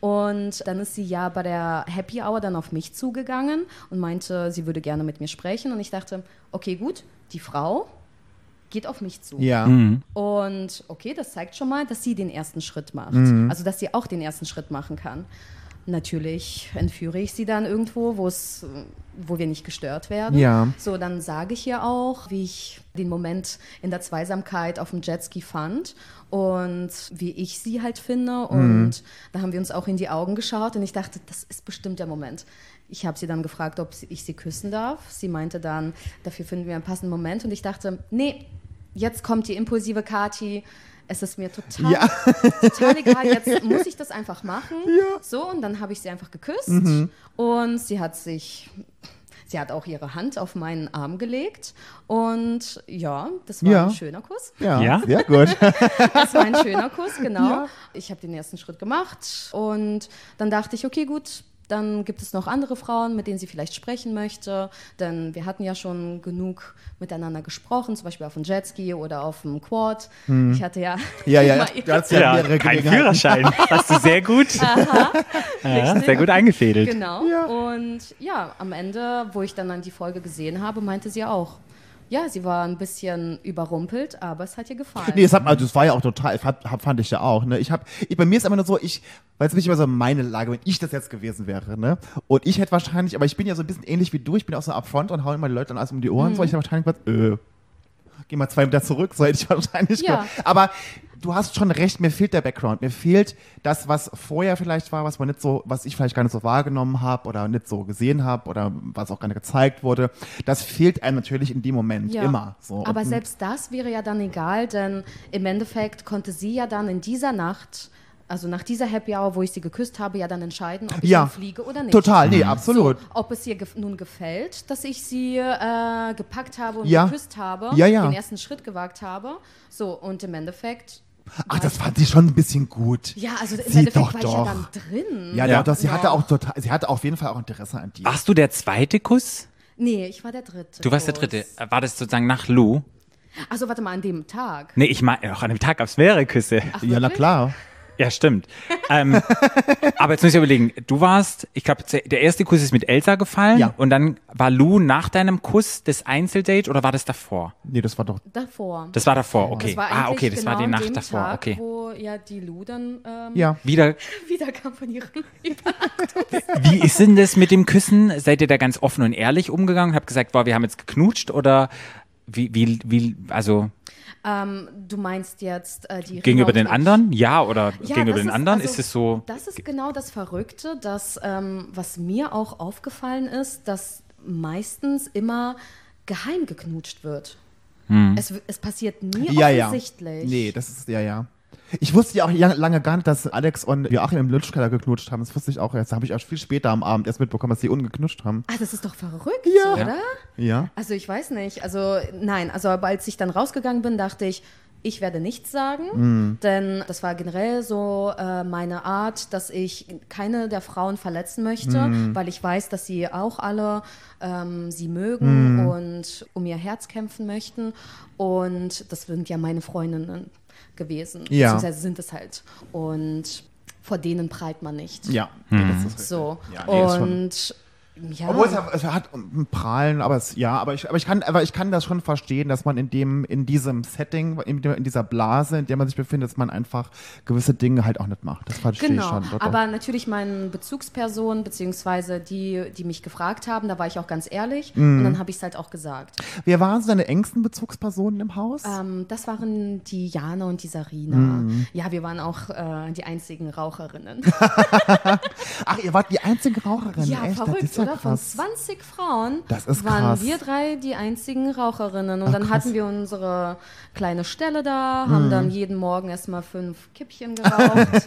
B: Und dann ist sie ja bei der Happy Hour dann auf mich zugegangen und meinte, sie würde gerne mit mir sprechen. Und ich dachte, okay, gut, die Frau geht auf mich zu.
D: ja.
B: Und okay, das zeigt schon mal, dass sie den ersten Schritt macht.
D: Mhm.
B: Also, dass sie auch den ersten Schritt machen kann. Natürlich entführe ich sie dann irgendwo, wo es, wo wir nicht gestört werden.
D: Ja.
B: So, dann sage ich ihr auch, wie ich den Moment in der Zweisamkeit auf dem Jetski fand und wie ich sie halt finde. Und da haben wir uns auch in die Augen geschaut und ich dachte, das ist bestimmt der Moment. Ich habe sie dann gefragt, ob ich sie küssen darf. Sie meinte dann, dafür finden wir einen passenden Moment. Und ich dachte, nee, jetzt kommt die impulsive Kati. Es ist mir total,
D: Ja.
B: total egal. [laughs] Jetzt muss ich das einfach machen. So, und dann habe ich sie einfach geküsst. Und sie hat sich, sie hat auch ihre Hand auf meinen Arm gelegt. Und ja, das war
D: Ja.
B: ein schöner Kuss.
D: Ja,
C: Ja?
D: sehr gut. [laughs]
B: Das war ein schöner Kuss, genau. Ich habe den ersten Schritt gemacht und dann dachte ich, okay, gut, dann gibt es noch andere Frauen, mit denen sie vielleicht sprechen möchte. Denn wir hatten ja schon genug miteinander gesprochen, zum Beispiel auf dem Jetski oder auf dem Quad. Ich hatte ja,
D: Ja, ja, [laughs] du hast ja, mehrere.
C: Führerschein. Hast du sehr gut, ja,
B: Richtig.
C: sehr gut eingefädelt.
B: Genau. Und ja, am Ende, wo ich dann, dann die Folge gesehen habe, meinte sie auch, ja, sie war ein bisschen überrumpelt, aber es hat ihr gefallen.
D: Nee, das, hat, also das war ja auch total, fand, ich ja auch. Ne? Ich hab, ich, bei mir ist immer nur so, ich, weil es mich immer so meine Lage, wenn ich das jetzt gewesen wäre, ne? Und ich hätte wahrscheinlich, aber ich bin ja so ein bisschen ähnlich wie du, ich bin auch so upfront und hau immer die Leute dann alles um die Ohren, so ich hätte wahrscheinlich gesagt, äh, geh mal zwei Meter zurück, so hätte ich [laughs] wahrscheinlich
B: Ja.
D: Aber du hast schon recht, mir fehlt der Background, mir fehlt das, was vorher vielleicht war, was man nicht so, was ich vielleicht gar nicht so wahrgenommen habe oder nicht so gesehen habe oder was auch gar nicht gezeigt wurde. Das fehlt einem natürlich in dem Moment
B: Ja.
D: immer. So.
B: Aber
D: Und-
B: selbst das wäre ja dann egal, denn im Endeffekt konnte sie ja dann in dieser Nacht, also nach dieser Happy Hour, wo ich sie geküsst habe, ja dann entscheiden, ob ich
D: Ja.
B: fliege oder nicht.
D: Total, nee, absolut.
B: So, ob es ihr gef nun gefällt, dass ich sie äh, gepackt habe und
D: Ja.
B: geküsst habe,
D: Ja, ja.
B: den ersten Schritt gewagt habe. So, und im Endeffekt.
D: Ach, das fand ich schon ein bisschen gut.
B: Ja, also im
D: Sie
B: Endeffekt
D: doch,
B: war ich ja
D: doch.
B: dann drin.
D: Ja,
C: Ja.
D: Doch, sie
B: Ja.
D: hatte auch total, sie hatte auf jeden Fall auch Interesse an dir.
C: Warst du der zweite Kuss?
B: Nee, ich war der dritte.
C: Du warst der dritte. War das sozusagen nach Lou?
B: Also warte mal, an dem Tag.
C: Nee, ich meine, auch an dem Tag gab es mehrere Küsse.
B: Ach,
D: ja, na klar.
C: Ja, stimmt. ähm, [laughs] aber jetzt muss ich überlegen, du warst, ich glaube, der erste Kuss ist mit Elsa gefallen
D: Ja.
C: und dann war Lou nach deinem Kuss das Einzeldate oder war das davor?
D: Nee, das war doch.
B: Davor.
C: Das war davor, okay.
B: Das war
C: ah, okay, das
B: genau
C: war die
B: an
C: Nacht davor,
B: Tag,
C: okay.
B: Wo ja die Lu dann ähm,
D: Ja.
C: Wieder, [laughs]
B: wiederkam von ihrem
C: wie ist denn das mit dem Küssen? Seid ihr da ganz offen und ehrlich umgegangen? Habt gesagt, boah, wir haben jetzt geknutscht oder wie, wie, wie, also,
B: Ähm, du meinst jetzt äh, die
C: Gegenüber den anderen? Ja, oder
B: Ja,
C: gegenüber den
B: ist-
C: anderen?
B: also,
C: ist es so.
B: Das ist genau das Verrückte, dass ähm, was mir auch aufgefallen ist, dass meistens immer geheim geknutscht wird.
C: Hm.
B: Es, es passiert nie
D: Ja, ja.
B: offensichtlich.
D: Nee, das ist, ja, ja. Ich wusste ja auch lang- lange gar nicht, dass Alex und Joachim im Lutschkeller geknutscht haben. Das wusste ich auch erst. Da habe ich auch viel später am Abend erst mitbekommen, dass die ungeknutscht haben.
B: Ah, das ist doch verrückt,
D: Ja.
B: oder?
D: Ja.
B: Also ich weiß nicht. Also nein, also aber als ich dann rausgegangen bin, dachte ich, ich werde nichts sagen,
D: Mhm.
B: denn das war generell so äh, meine Art, dass ich keine der Frauen verletzen möchte,
D: Mhm.
B: weil ich weiß, dass sie auch alle ähm, sie mögen
D: Mhm.
B: und um ihr Herz kämpfen möchten. Und das sind ja meine Freundinnen gewesen,
D: Ja.
B: beziehungsweise sind es halt. Und vor denen prallt man nicht.
D: Ja. Nee, das ist richtig.
B: So.
D: Ja, nee,
B: und ja.
D: Obwohl es, hat- es hat ein Prahlen, aber es, ja, aber ich, aber ich kann, aber ich kann das schon verstehen, dass man in dem, in diesem Setting, in, in dieser Blase, in der man sich befindet, dass man einfach gewisse Dinge halt auch nicht macht. Das verstehe
B: Genau,
D: ich schon. Doch.
B: aber natürlich meinen Bezugspersonen, beziehungsweise die, die mich gefragt haben, da war ich auch ganz ehrlich
D: Mhm.
B: und dann habe ich es halt auch gesagt.
D: Wer waren so deine engsten Bezugspersonen im Haus?
B: Ähm, das waren die Jana und die Sarina.
D: Mhm.
B: Ja, wir waren auch äh, die einzigen Raucherinnen. [laughs]
D: Ach, ihr wart die einzige Raucherin.
B: ja,
D: echt?
B: verrückt, oder? Von
D: krass.
B: 20 Frauen waren
D: krass.
B: wir drei die einzigen Raucherinnen. Und
D: Ach,
B: dann
D: krass.
B: hatten wir unsere kleine Stelle da, haben dann jeden Morgen erstmal fünf Kippchen geraucht.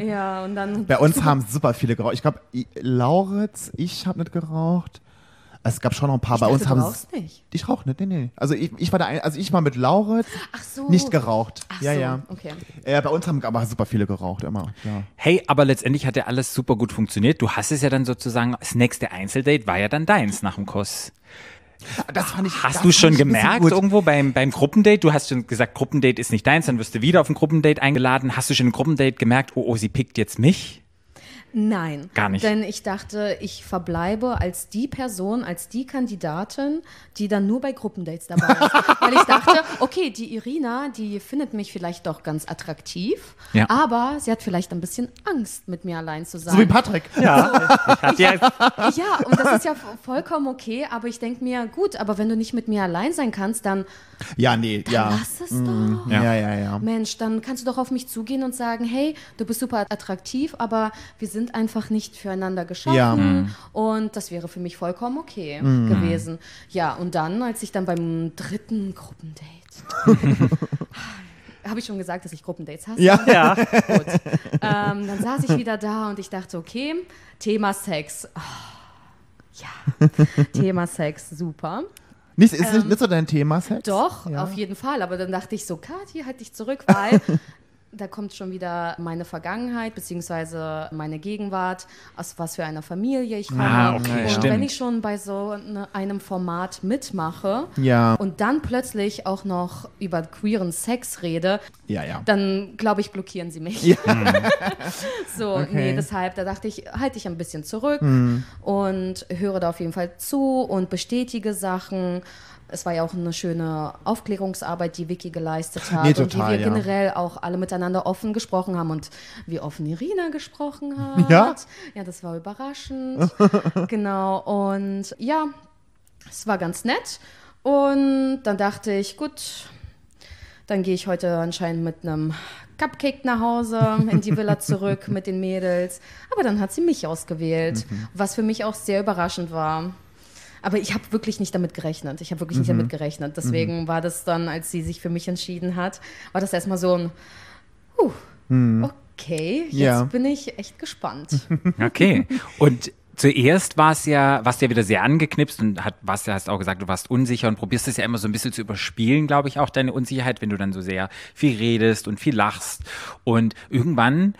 B: [laughs] ja, und dann
D: Bei uns [laughs] haben super viele geraucht. Ich glaube, Lauritz, ich habe nicht geraucht. Es gab schon noch ein paar.
B: Ich
D: Bei uns
B: dachte,
D: haben
B: du rauchst nicht.
D: Ich rauche nicht, nee, nee. Also ich, ich war da, ein, also ich war mit Lauritz
B: Ach so.
D: nicht geraucht.
B: Ach
D: ja,
B: so,
D: ja.
B: okay.
D: Äh, bei uns haben aber super viele geraucht, immer. Ja.
C: Hey, aber letztendlich hat ja alles super gut funktioniert. Du hast es ja dann sozusagen, das nächste Einzeldate war ja dann deins nach dem Kuss.
D: Das fand ich, das
C: Hast du
D: fand
C: schon
D: ein
C: gemerkt irgendwo beim, beim Gruppendate? Du hast schon gesagt, Gruppendate ist nicht deins, dann wirst du wieder auf ein Gruppendate eingeladen. Hast du schon im Gruppendate gemerkt, oh, oh, sie pickt jetzt mich?
B: Nein.
C: Gar nicht.
B: Denn ich dachte, ich verbleibe als die Person, als die Kandidatin, die dann nur bei Gruppendates dabei ist. [laughs] Weil ich dachte, okay, die Irina, die findet mich vielleicht doch ganz attraktiv,
C: Ja.
B: aber sie hat vielleicht ein bisschen Angst, mit mir allein zu sein.
D: So wie Patrick.
C: Ja. Hat ja, [laughs]
B: Ja, und das ist ja vo- vollkommen okay, aber ich denke mir, gut, aber wenn du nicht mit mir allein sein kannst, dann
D: Ja, nee, ja.
B: lass es doch.
D: Ja, ja, ja.
B: Mensch, dann kannst du doch auf mich zugehen und sagen, hey, du bist super attraktiv, aber wir sind einfach nicht füreinander geschaffen.
D: Ja. Mhm.
B: Und das wäre für mich vollkommen okay gewesen. Ja, und dann, als ich dann beim dritten Gruppendate, [laughs] habe ich schon gesagt, dass ich Gruppendates hasse?
D: Ja. [laughs]
C: ja.
B: Gut. Ähm, dann saß ich wieder da und ich dachte, okay, Thema Sex. Ah, ja, Thema Sex, super.
D: Nicht, ist nicht, nicht so dein Thema, Sex?
B: Ähm, Doch,
D: Ja.
B: auf jeden Fall. Aber dann dachte ich so, Kathi, halt dich zurück, weil da kommt schon wieder meine Vergangenheit beziehungsweise meine Gegenwart, aus was für einer Familie ich komme.
C: Ah, okay,
B: und
C: stimmt.
B: wenn ich schon bei so ne, einem Format mitmache
D: Ja.
B: und dann plötzlich auch noch über queeren Sex rede,
D: Ja, ja.
B: dann glaube ich, blockieren sie mich.
D: Ja. [laughs]
B: So,
D: Okay.
B: nee, deshalb, da dachte ich, halte ich ein bisschen zurück
D: Hm.
B: und höre da auf jeden Fall zu und bestätige Sachen. Es war ja auch eine schöne Aufklärungsarbeit, die Vicky geleistet hat
D: Nee,
B: und
D: total,
B: wie wir
D: ja.
B: generell auch alle miteinander offen gesprochen haben und wie offen Irina gesprochen hat.
D: Ja?
B: Ja, das war überraschend. [laughs] genau, und ja, es war ganz nett. Und dann dachte ich, gut, dann gehe ich heute anscheinend mit einem Cupcake nach Hause in die Villa [laughs] zurück mit den Mädels. Aber dann hat sie mich ausgewählt, was für mich auch sehr überraschend war. Aber ich habe wirklich nicht damit gerechnet. Ich habe wirklich nicht damit gerechnet. Deswegen war das dann, als sie sich für mich entschieden hat, war das erstmal so ein, huh, okay, jetzt
D: Ja.
B: bin ich echt gespannt. [laughs]
C: Okay. Und zuerst war es ja, warst du ja wieder sehr angeknipst und hat, warst ja, hast auch gesagt, du warst unsicher und probierst es ja immer so ein bisschen zu überspielen, glaube ich, auch deine Unsicherheit, wenn du dann so sehr viel redest und viel lachst. Und irgendwann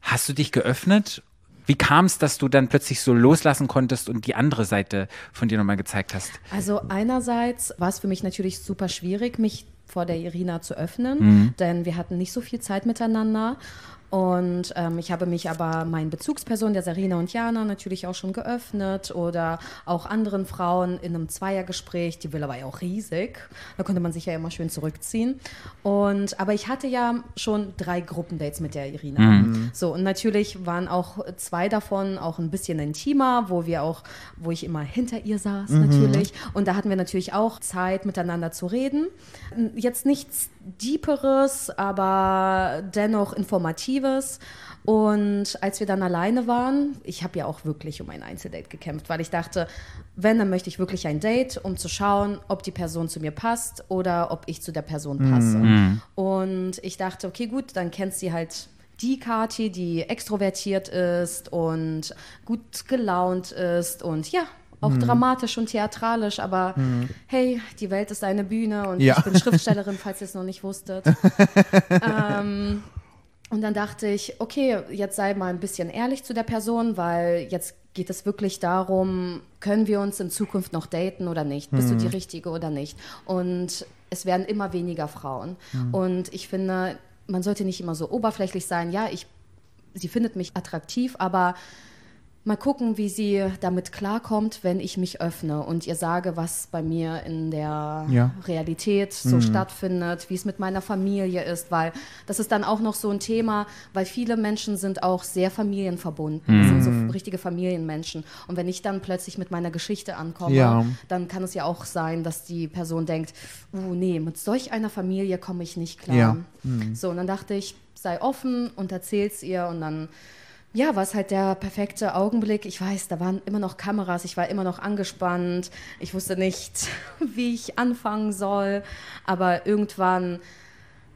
C: hast du dich geöffnet. Wie kam es, dass du dann plötzlich so loslassen konntest und die andere Seite von dir nochmal gezeigt hast?
B: Also einerseits war es für mich natürlich super schwierig, mich vor der Irina zu öffnen,
C: Mhm.
B: denn wir hatten nicht so viel Zeit miteinander. Und ähm, ich habe mich aber meinen Bezugspersonen, der Sarina und Jana, natürlich auch schon geöffnet oder auch anderen Frauen in einem Zweiergespräch. Die Villa war ja auch riesig. Da konnte man sich ja immer schön zurückziehen. Und, aber ich hatte ja schon drei Gruppendates mit der Irina. So, und natürlich waren auch zwei davon auch ein bisschen intimer, wo wir auch, wo ich immer hinter ihr saß, natürlich. Und da hatten wir natürlich auch Zeit, miteinander zu reden. Jetzt nichts Deeperes, aber dennoch Informatives. Und als wir dann alleine waren, ich habe ja auch wirklich um ein Einzeldate gekämpft, weil ich dachte, wenn, dann möchte ich wirklich ein Date, um zu schauen, ob die Person zu mir passt oder ob ich zu der Person passe. Und ich dachte, okay, gut, dann kennt sie halt die Kati, die extrovertiert ist und gut gelaunt ist und ja, auch dramatisch und theatralisch, aber hey, die Welt ist eine Bühne und
D: Ja.
B: ich bin Schriftstellerin, falls ihr es noch nicht wusstet. [laughs] ähm, und dann dachte ich, okay, jetzt sei mal ein bisschen ehrlich zu der Person, weil jetzt geht es wirklich darum, können wir uns in Zukunft noch daten oder nicht? Bist du die Richtige oder nicht? Und es werden immer weniger Frauen. Und ich finde, man sollte nicht immer so oberflächlich sein. Ja, ich, sie findet mich attraktiv, aber mal gucken, wie sie damit klarkommt, wenn ich mich öffne und ihr sage, was bei mir in der
D: Ja.
B: Realität so stattfindet, wie es mit meiner Familie ist, weil das ist dann auch noch so ein Thema, weil viele Menschen sind auch sehr familienverbunden, das sind so richtige Familienmenschen. Und wenn ich dann plötzlich mit meiner Geschichte ankomme,
D: Ja.
B: dann kann es ja auch sein, dass die Person denkt, uh, nee, mit solch einer Familie komme ich nicht klar.
D: Ja.
B: So, und dann dachte ich, sei offen und erzähl's ihr und dann ja, war es halt der perfekte Augenblick. Ich weiß, da waren immer noch Kameras, ich war immer noch angespannt. Ich wusste nicht, [laughs] wie ich anfangen soll. Aber irgendwann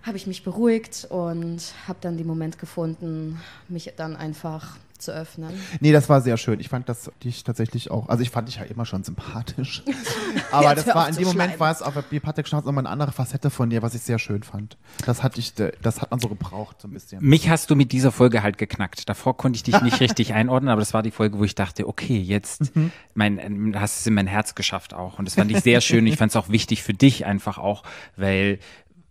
B: habe ich mich beruhigt und habe dann den Moment gefunden, mich dann einfach zu öffnen.
D: Nee, das war sehr schön. Ich fand das dich tatsächlich auch, also ich fand dich ja immer schon sympathisch. [laughs] Aber
B: Jetzt
D: das war in dem Moment
B: schleimen.
D: war es auf wie Patrick Schnauz nochmal eine andere Facette von dir, was ich sehr schön fand. Das hat ich, das hat man so gebraucht, so ein bisschen.
C: Mich hast du mit dieser Folge halt geknackt. Davor konnte ich dich nicht [laughs] richtig einordnen, aber das war die Folge, wo ich dachte, okay, jetzt mein, ähm, hast es in mein Herz geschafft auch. Und das fand ich sehr schön. Ich fand es auch wichtig für dich einfach auch, weil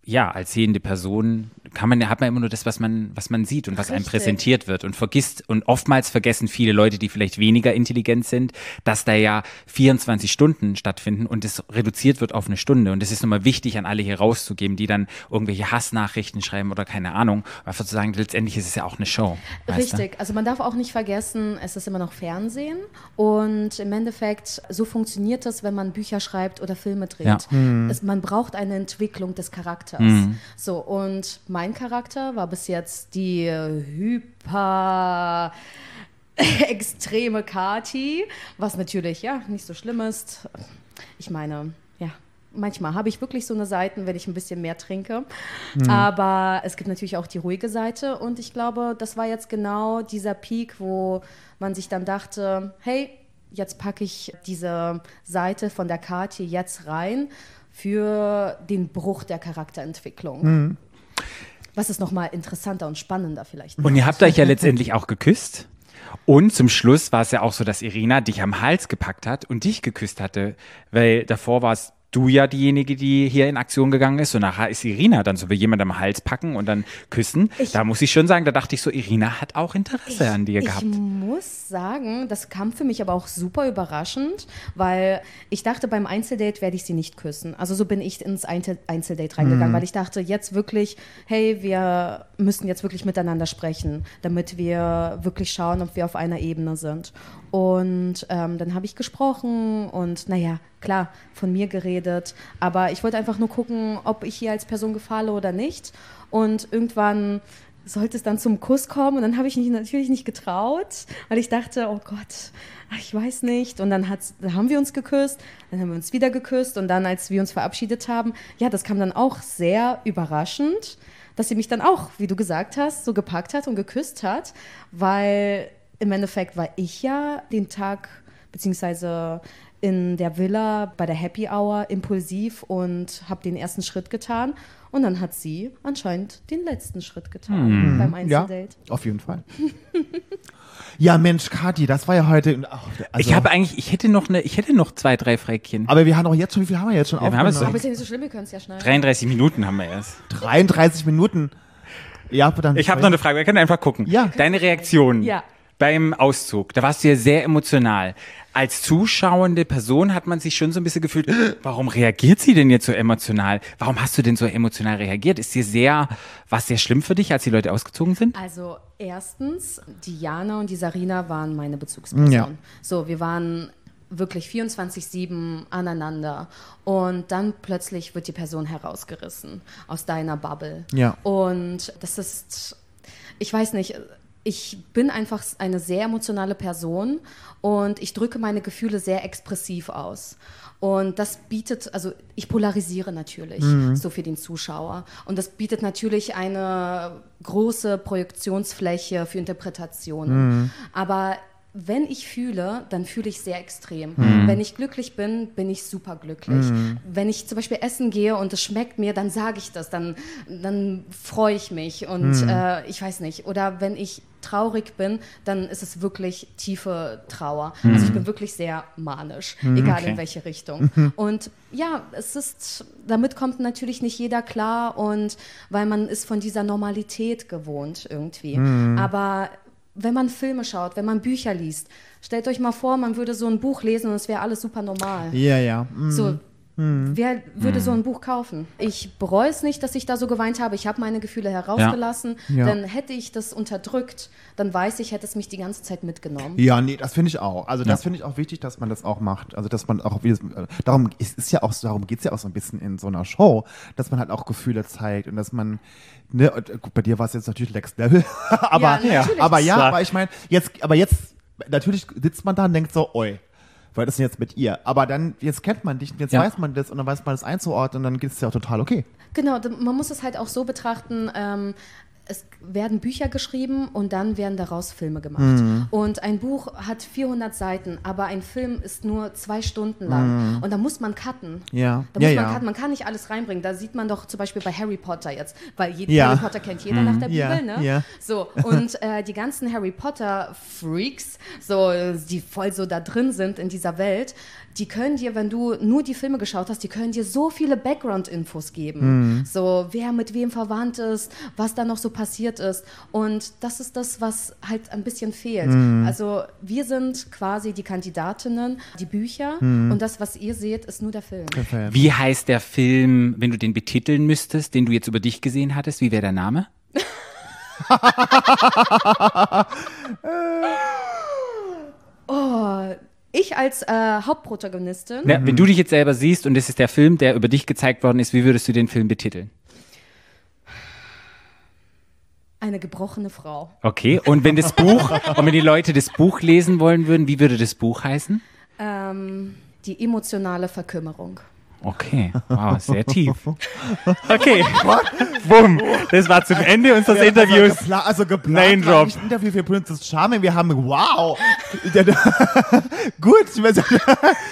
C: ja, als sehende Person kann man, hat man immer nur das, was man, was man sieht und was einem
B: Richtig.
C: präsentiert wird und vergisst und oftmals vergessen viele Leute, die vielleicht weniger intelligent sind, dass da ja 24 Stunden stattfinden und es reduziert wird auf eine Stunde und es ist nochmal wichtig an alle hier rauszugeben, die dann irgendwelche Hassnachrichten schreiben oder keine Ahnung, einfach zu sagen, letztendlich ist es ja auch eine Show. weißt du?
B: Richtig, also man darf auch nicht vergessen, es ist immer noch Fernsehen und im Endeffekt, so funktioniert das, wenn man Bücher schreibt oder Filme dreht.
C: Ja.
B: Es, man braucht eine Entwicklung des Charakters. So, und mein Charakter war bis jetzt die hyper [laughs] extreme Kati, was natürlich ja nicht so schlimm ist. Ich meine, ja, manchmal habe ich wirklich so eine Seiten, wenn ich ein bisschen mehr trinke. Aber es gibt natürlich auch die ruhige Seite und ich glaube, das war jetzt genau dieser Peak, wo man sich dann dachte, hey, jetzt packe ich diese Seite von der Kati jetzt rein für den Bruch der Charakterentwicklung. Was ist nochmal interessanter und spannender vielleicht.
C: Und ihr habt euch ja letztendlich auch geküsst. Und zum Schluss war es ja auch so, dass Irina dich am Hals gepackt hat und dich geküsst hatte, weil davor war es du ja diejenige, die hier in Aktion gegangen ist und nachher ist Irina dann so wie jemand am Hals packen und dann küssen.
B: Ich-
C: da muss ich schon sagen, da dachte ich so, Irina hat auch Interesse an dir gehabt.
B: Ich muss sagen, das kam für mich aber auch super überraschend, weil ich dachte, beim Einzeldate werde ich sie nicht küssen. Also so bin ich ins Einzel Einzeldate reingegangen, weil ich dachte, jetzt wirklich, hey, wir müssen jetzt wirklich miteinander sprechen, damit wir wirklich schauen, ob wir auf einer Ebene sind. Und ähm, dann habe ich gesprochen und naja, klar, von mir geredet, aber ich wollte einfach nur gucken, ob ich hier als Person gefalle oder nicht. Und irgendwann sollte es dann zum Kuss kommen und dann habe ich mich natürlich nicht getraut, weil ich dachte, oh Gott, ich weiß nicht. Und dann, dann haben wir uns geküsst, dann haben wir uns wieder geküsst und dann, als wir uns verabschiedet haben, ja, das kam dann auch sehr überraschend, dass sie mich dann auch, wie du gesagt hast, so gepackt hat und geküsst hat, weil im Endeffekt war ich ja den Tag, beziehungsweise in der Villa bei der Happy Hour impulsiv und habe den ersten Schritt getan. Und dann hat sie anscheinend den letzten Schritt getan beim
D: Ja,
B: Einzeldate.
D: auf jeden Fall. [laughs] ja, Mensch, Kathi, das war ja heute. ach, also,
C: ich habe eigentlich, ich hätte noch eine, ich hätte noch zwei, drei Fräckchen.
D: aber wir haben doch jetzt schon, wie viel haben wir jetzt schon
C: Ja, wir haben es
D: aufgenommen?
B: Aber ist ja nicht so schlimm, wir können es ja schnell.
C: 33 Minuten haben wir erst.
D: 33 Minuten. Ja, aber dann.
C: Ich habe noch eine Frage, wir können einfach gucken.
D: Ja.
C: Deine Reaktion
B: Ja.
C: Beim Auszug, da warst du ja sehr emotional. Als zuschauende Person hat man sich schon so ein bisschen gefühlt, [gasps] warum reagiert sie denn jetzt so emotional? Warum hast du denn so emotional reagiert? Ist dir sehr, war es sehr schlimm für dich, als die Leute ausgezogen sind?
B: Also erstens, die Jana und die Sarina waren meine Bezugsperson.
D: Ja.
B: So, wir waren wirklich 24-7 aneinander und dann plötzlich wird die Person herausgerissen aus deiner Bubble.
D: Ja.
B: Und das ist, ich weiß nicht, ich bin einfach eine sehr emotionale Person und ich drücke meine Gefühle sehr expressiv aus. Und das bietet, also ich polarisiere natürlich so für den Zuschauer. Und das bietet natürlich eine große Projektionsfläche für Interpretationen. Aber wenn ich fühle, dann fühle ich sehr extrem. Wenn ich glücklich bin, bin ich super glücklich. Wenn ich zum Beispiel essen gehe und es schmeckt mir, dann sage ich das, dann, dann freue ich mich und äh, ich weiß nicht. Oder wenn ich traurig bin, dann ist es wirklich tiefe Trauer. Also ich bin wirklich sehr manisch, egal
C: Okay.
B: in welche Richtung. Und ja, es ist, damit kommt natürlich nicht jeder klar und weil man ist von dieser Normalität gewohnt irgendwie. Aber wenn man Filme schaut, wenn man Bücher liest, stellt euch mal vor, man würde so ein Buch lesen und es wäre alles super normal.
D: Ja, ja. Mm.
B: So, wer würde so ein Buch kaufen? Ich bereue es nicht, dass ich da so geweint habe. Ich habe meine Gefühle herausgelassen.
D: Ja.
B: Denn hätte ich das unterdrückt, dann weiß ich, hätte es mich die ganze Zeit mitgenommen.
D: Ja, nee, das finde ich auch. Also das finde ich auch wichtig, dass man das auch macht. Also dass man auch, wie es, äh, darum es ist ja auch, so- darum geht es ja auch so ein bisschen in so einer Show, dass man halt auch Gefühle zeigt und dass man, ne, und, äh, gut, bei dir war es jetzt natürlich Next Level, [laughs] aber,
B: Ja,
D: aber ja, aber ich meine, jetzt, aber jetzt, natürlich sitzt man da und denkt so, oi, was ist denn jetzt mit ihr? Aber dann, jetzt kennt man dich, und jetzt
C: Ja.
D: weiß man das und dann weiß man das einzuordnen und dann geht es ja auch total okay.
B: Genau, man muss es halt auch so betrachten, ähm, es werden Bücher geschrieben und dann werden daraus Filme gemacht.
D: Mhm.
B: Und ein Buch hat 400 Seiten, aber ein Film ist nur zwei Stunden lang. Und da muss man cutten.
D: Mhm. Ja.
B: Da
D: Ja,
B: muss man
D: ja.
B: cutten. Man kann nicht alles reinbringen. Da sieht man doch zum Beispiel bei Harry Potter jetzt, weil je,
D: Ja. Mhm.
B: Harry Potter kennt jeder nach der
D: Ja,
B: Bibel, ne?
D: ja.
B: So, und äh, die ganzen Harry Potter Freaks, so, die voll so da drin sind in dieser Welt, die können dir, wenn du nur die Filme geschaut hast, die können dir so viele Background-Infos geben.
D: Mhm.
B: So, wer mit wem verwandt ist, was da noch so passiert ist. Und das ist das, was halt ein bisschen fehlt.
D: Mhm.
B: Also, wir sind quasi die Kandidatinnen, die Bücher
D: Mhm.
B: und das, was ihr seht, ist nur der Film.
C: Wie heißt der Film, wenn du den betiteln müsstest, den du jetzt über dich gesehen hattest? Wie wäre der Name? [laughs] [laughs]
B: Ich als äh, Hauptprotagonistin.
C: Ja, wenn du dich jetzt selber siehst und es ist der Film, der über dich gezeigt worden ist, wie würdest du den Film betiteln?
B: Eine gebrochene Frau.
C: Okay, und wenn das Buch, und wenn die Leute das Buch lesen wollen würden, wie würde das Buch heißen?
B: Ähm, die emotionale Verkümmerung.
C: Okay, wow, sehr tief. Okay, bumm, das war zum Ende unseres Interviews.
D: Also, gepla also geplant
C: Name Drop.
D: Interview für Princess Charming. Wir haben, wow. [laughs] Gut.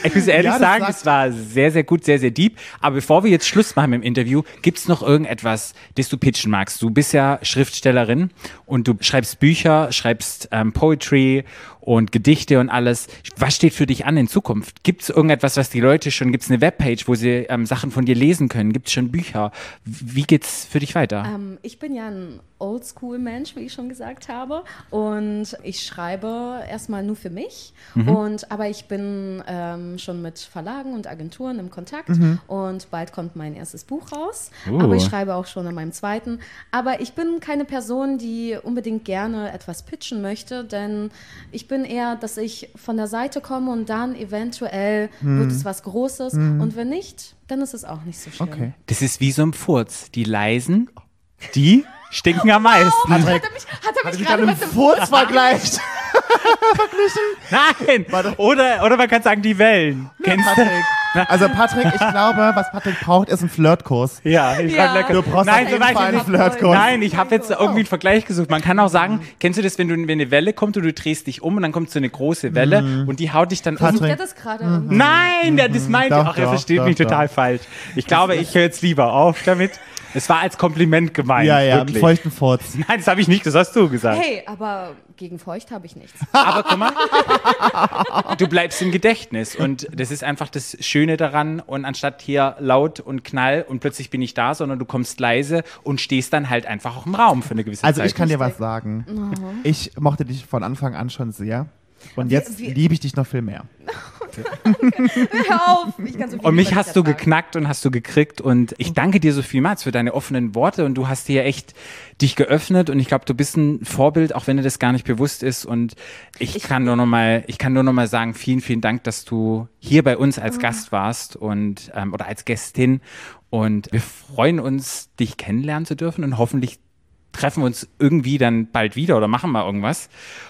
C: Ich muss ehrlich
D: Ja,
C: sagen, es war sehr, sehr gut, sehr, sehr deep. Aber bevor wir jetzt Schluss machen mit dem Interview, gibt es noch irgendetwas, das du pitchen magst? Du bist ja Schriftstellerin und du schreibst Bücher, schreibst ähm, Poetry und Gedichte und alles. Was steht für dich an in Zukunft? Gibt es irgendetwas, was die Leute schon, gibt es eine Webpage, wo sie ähm, Sachen von dir lesen können? Gibt es schon Bücher? Wie geht's für dich weiter?
B: Ähm, ich bin ja ein Oldschool-Mensch, wie ich schon gesagt habe. Und ich schreibe erstmal nur für mich. Und, aber ich bin ähm, schon mit Verlagen und Agenturen im Kontakt. Und bald kommt mein erstes Buch raus.
C: Uh.
B: Aber ich schreibe auch schon an meinem zweiten. Aber ich bin keine Person, die unbedingt gerne etwas pitchen möchte. Denn ich bin eher, dass ich von der Seite komme und dann eventuell wird es was Großes. Und wenn nicht, dann ist es auch nicht so schlimm.
D: Okay.
C: Das ist wie so ein Furz. Die leisen, die stinken am meisten.
B: Hat er mich, hat er mich
D: Ich
B: gerade mit dem
D: Furz vergleicht. [laughs]
C: Nein! Oder, oder man kann sagen, die Wellen. Kennst du?
D: Patrick. Also Patrick, ich glaube, was Patrick braucht, ist ein Flirtkurs.
C: Ja, ich
B: Ja.
C: lecker.
D: Du brauchst
C: Nein,
D: auf
C: so
D: jeden
C: weit
D: Fall einen
C: nicht.
D: Flirtkurs.
C: Nein, ich habe jetzt irgendwie einen Vergleich gesucht. Man kann auch sagen, kennst du das, wenn du wenn eine Welle kommt und du drehst dich um und dann kommt so eine große Welle und die haut dich dann um.
D: Patrick.
B: er das gerade irgendwie?
C: Nein, der, das meint
D: Doch,
C: Ach, er versteht
D: doch,
C: mich
D: doch.
C: total falsch. Ich glaube, ich höre jetzt lieber auf damit. Es war als Kompliment gemeint.
D: Ja, ja, einen
C: wirklich.
D: feuchten Furz. [laughs]
C: Nein, das habe ich nicht, das hast du gesagt.
B: Hey, aber gegen feucht habe ich nichts. [laughs]
C: Aber guck mal, du bleibst im Gedächtnis und das ist einfach das Schöne daran. Und anstatt hier laut und knall und plötzlich bin ich da, sondern du kommst leise und stehst dann halt einfach auch im Raum für eine gewisse
D: Also
C: Zeit.
D: ich kann dir was sagen. Ich mochte dich von Anfang an schon sehr. Und jetzt liebe ich dich noch viel mehr. [laughs]
B: Hör auf! Ich kann so viel
C: Und mich hast du
B: ertragen.
C: geknackt und hast du gekriegt. Und ich danke dir so vielmals für deine offenen Worte. Und du hast dir echt dich geöffnet. Und ich glaube, du bist ein Vorbild, auch wenn dir das gar nicht bewusst ist. Und ich, kann nur noch mal, ich kann nur noch mal sagen, vielen, vielen Dank, dass du hier bei uns als Gast warst und ähm, oder als Gästin. Und wir freuen uns, dich kennenlernen zu dürfen. Und hoffentlich treffen wir uns irgendwie dann bald wieder oder machen mal irgendwas.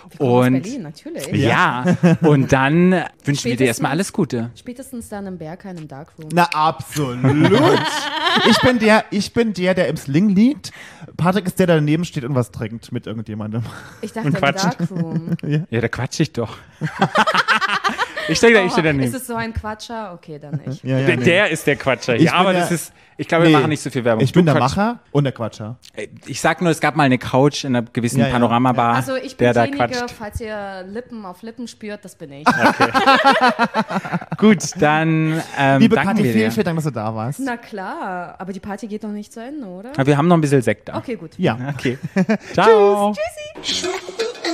B: Wir kommen aus
C: und
B: Berlin, natürlich.
C: ja, [laughs] und dann wünschen wir dir erstmal alles Gute.
B: Spätestens dann im Berghain im Darkroom.
D: Na, absolut. [laughs] ich, bin der, ich bin der, der im Sling liegt. Patrick ist der, der daneben steht und was trinkt mit irgendjemandem.
B: Ich dachte
C: Und
B: im. Darkroom. [laughs]
C: Ja, da quatsch ich doch. Ich stehe da, ich stehe
B: Oh,
C: daneben.
B: ist es so ein Quatscher? Okay, dann nicht.
D: Ja, ja,
C: der,
D: nee.
C: der ist der Quatscher.
D: Ich
C: Ja, aber
D: der-
C: das ist, ich glaube, wir
D: Nee.
C: machen nicht so viel Werbung.
D: Ich bin
C: Du
D: der
C: Quatsch-
D: Macher und der Quatscher.
C: Ich sag nur, es gab mal eine Couch in einer gewissen
D: Ja, ja.
C: Panoramabar,
B: Also ich bin
C: der da
B: diejenige,
C: quatscht.
B: falls ihr Lippen auf Lippen spürt, das bin ich. [laughs]
C: Gut, dann ähm,
D: Liebe
C: danken
D: Kathi,
C: wir
D: vielen, vielen Dank, dass du da warst.
B: Na klar, aber die Party geht noch nicht zu Ende, oder?
C: Aber wir haben noch ein bisschen Sekt da.
B: Okay, gut.
D: Ja.
C: Okay. [laughs] Ciao.
D: Ja,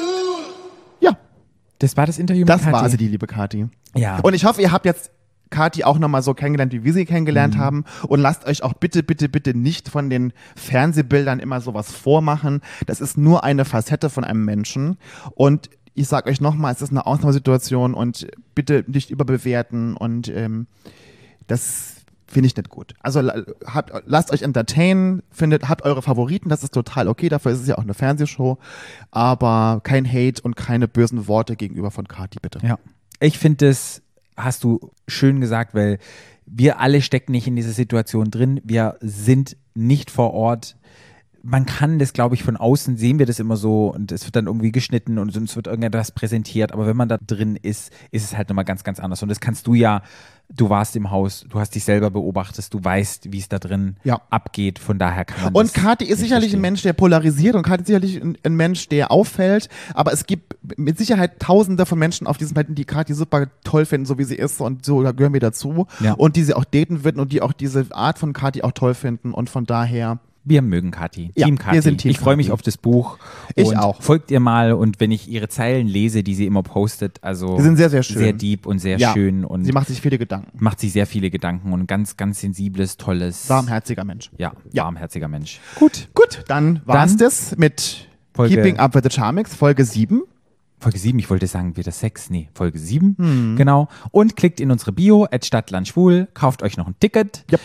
C: Das war das Interview
D: das
C: mit Kathi.
D: war also die liebe Kathi.
C: Ja.
D: Und ich hoffe, ihr habt jetzt Kathi auch nochmal so kennengelernt, wie wir sie kennengelernt
C: Mhm.
D: haben. Und lasst euch auch bitte, bitte, bitte nicht von den Fernsehbildern immer sowas vormachen. Das ist nur eine Facette von einem Menschen. Und ich sag euch nochmal, es ist eine Ausnahmesituation und bitte nicht überbewerten und ähm, das finde ich nicht gut. Also habt, lasst euch entertainen, findet, habt eure Favoriten, das ist total okay, dafür ist es ja auch eine Fernsehshow, aber kein Hate und keine bösen Worte gegenüber von Kati, bitte.
C: Ja. Ich finde, das hast du schön gesagt, weil wir alle stecken nicht in dieser Situation drin. Wir sind nicht vor Ort. Man kann das, glaube ich, von außen sehen wir das immer so und es wird dann irgendwie geschnitten und uns wird irgendetwas präsentiert. Aber wenn man da drin ist, ist es halt nochmal ganz, ganz anders. Und das kannst du ja, du warst im Haus, du hast dich selber beobachtet, du weißt, wie es da drin
D: Ja.
C: abgeht. Von daher kann man
D: Und Kati ist sicherlich
C: verstehen.
D: ein Mensch, der polarisiert und Kati ist sicherlich ein, ein Mensch, der auffällt, aber es gibt mit Sicherheit tausende von Menschen auf diesem Planeten, die Kati super toll finden, so wie sie ist und so, da gehören wir dazu
C: Ja.
D: und die sie auch daten würden und die auch diese Art von Kati auch toll finden und von daher
C: Wir mögen Kathi.
D: Ja,
C: Team
D: wir
C: Kathi.
D: sind Team
C: ich freue mich auf das Buch.
D: Ich
C: und
D: auch.
C: Folgt ihr mal und wenn ich ihre Zeilen lese, die sie immer postet, also
D: Die sind sehr, sehr schön.
C: sehr deep und sehr
D: ja,
C: schön und
D: sie macht sich viele Gedanken.
C: macht sich sehr viele Gedanken und ganz, ganz sensibles, tolles,
D: Warmherziger Mensch.
C: ja,
D: Ja.
C: warmherziger Mensch.
D: Gut, gut, dann war's
C: Dann
D: das mit
C: Folge-
D: Keeping Up with the Charmix, Folge 7.
C: Folge 7, ich wollte sagen, wieder 6, nee, Folge 7,
D: Hm.
C: genau. Und klickt in unsere Bio, at Stadtland Schwul, kauft euch noch ein Ticket.
D: Yep.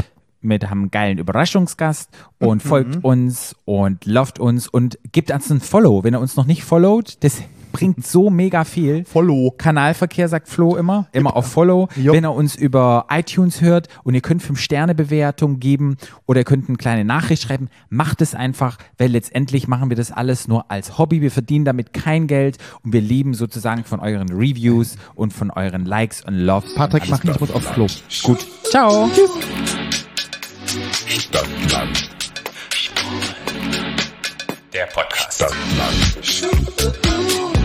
C: Mit einem geilen Überraschungsgast und
D: Mhm.
C: folgt uns und lovet uns und gebt uns ein Follow. Wenn ihr uns noch nicht followt, das [laughs] bringt so mega viel.
D: Follow.
C: Kanalverkehr sagt Flo immer, immer auf Follow.
D: Jupp.
C: Wenn ihr uns über iTunes hört und ihr könnt 5-Sterne-Bewertung geben oder ihr könnt eine kleine Nachricht schreiben, macht es einfach, weil letztendlich machen wir das alles nur als Hobby. Wir verdienen damit kein Geld und wir leben sozusagen von euren Reviews und von euren Likes und Loves.
D: Patrick, mach nicht, ich muss aufs Klo.
C: Gut. Ciao.
A: Stadtland.
E: Der Podcast.
A: Stadtland. Stadtland.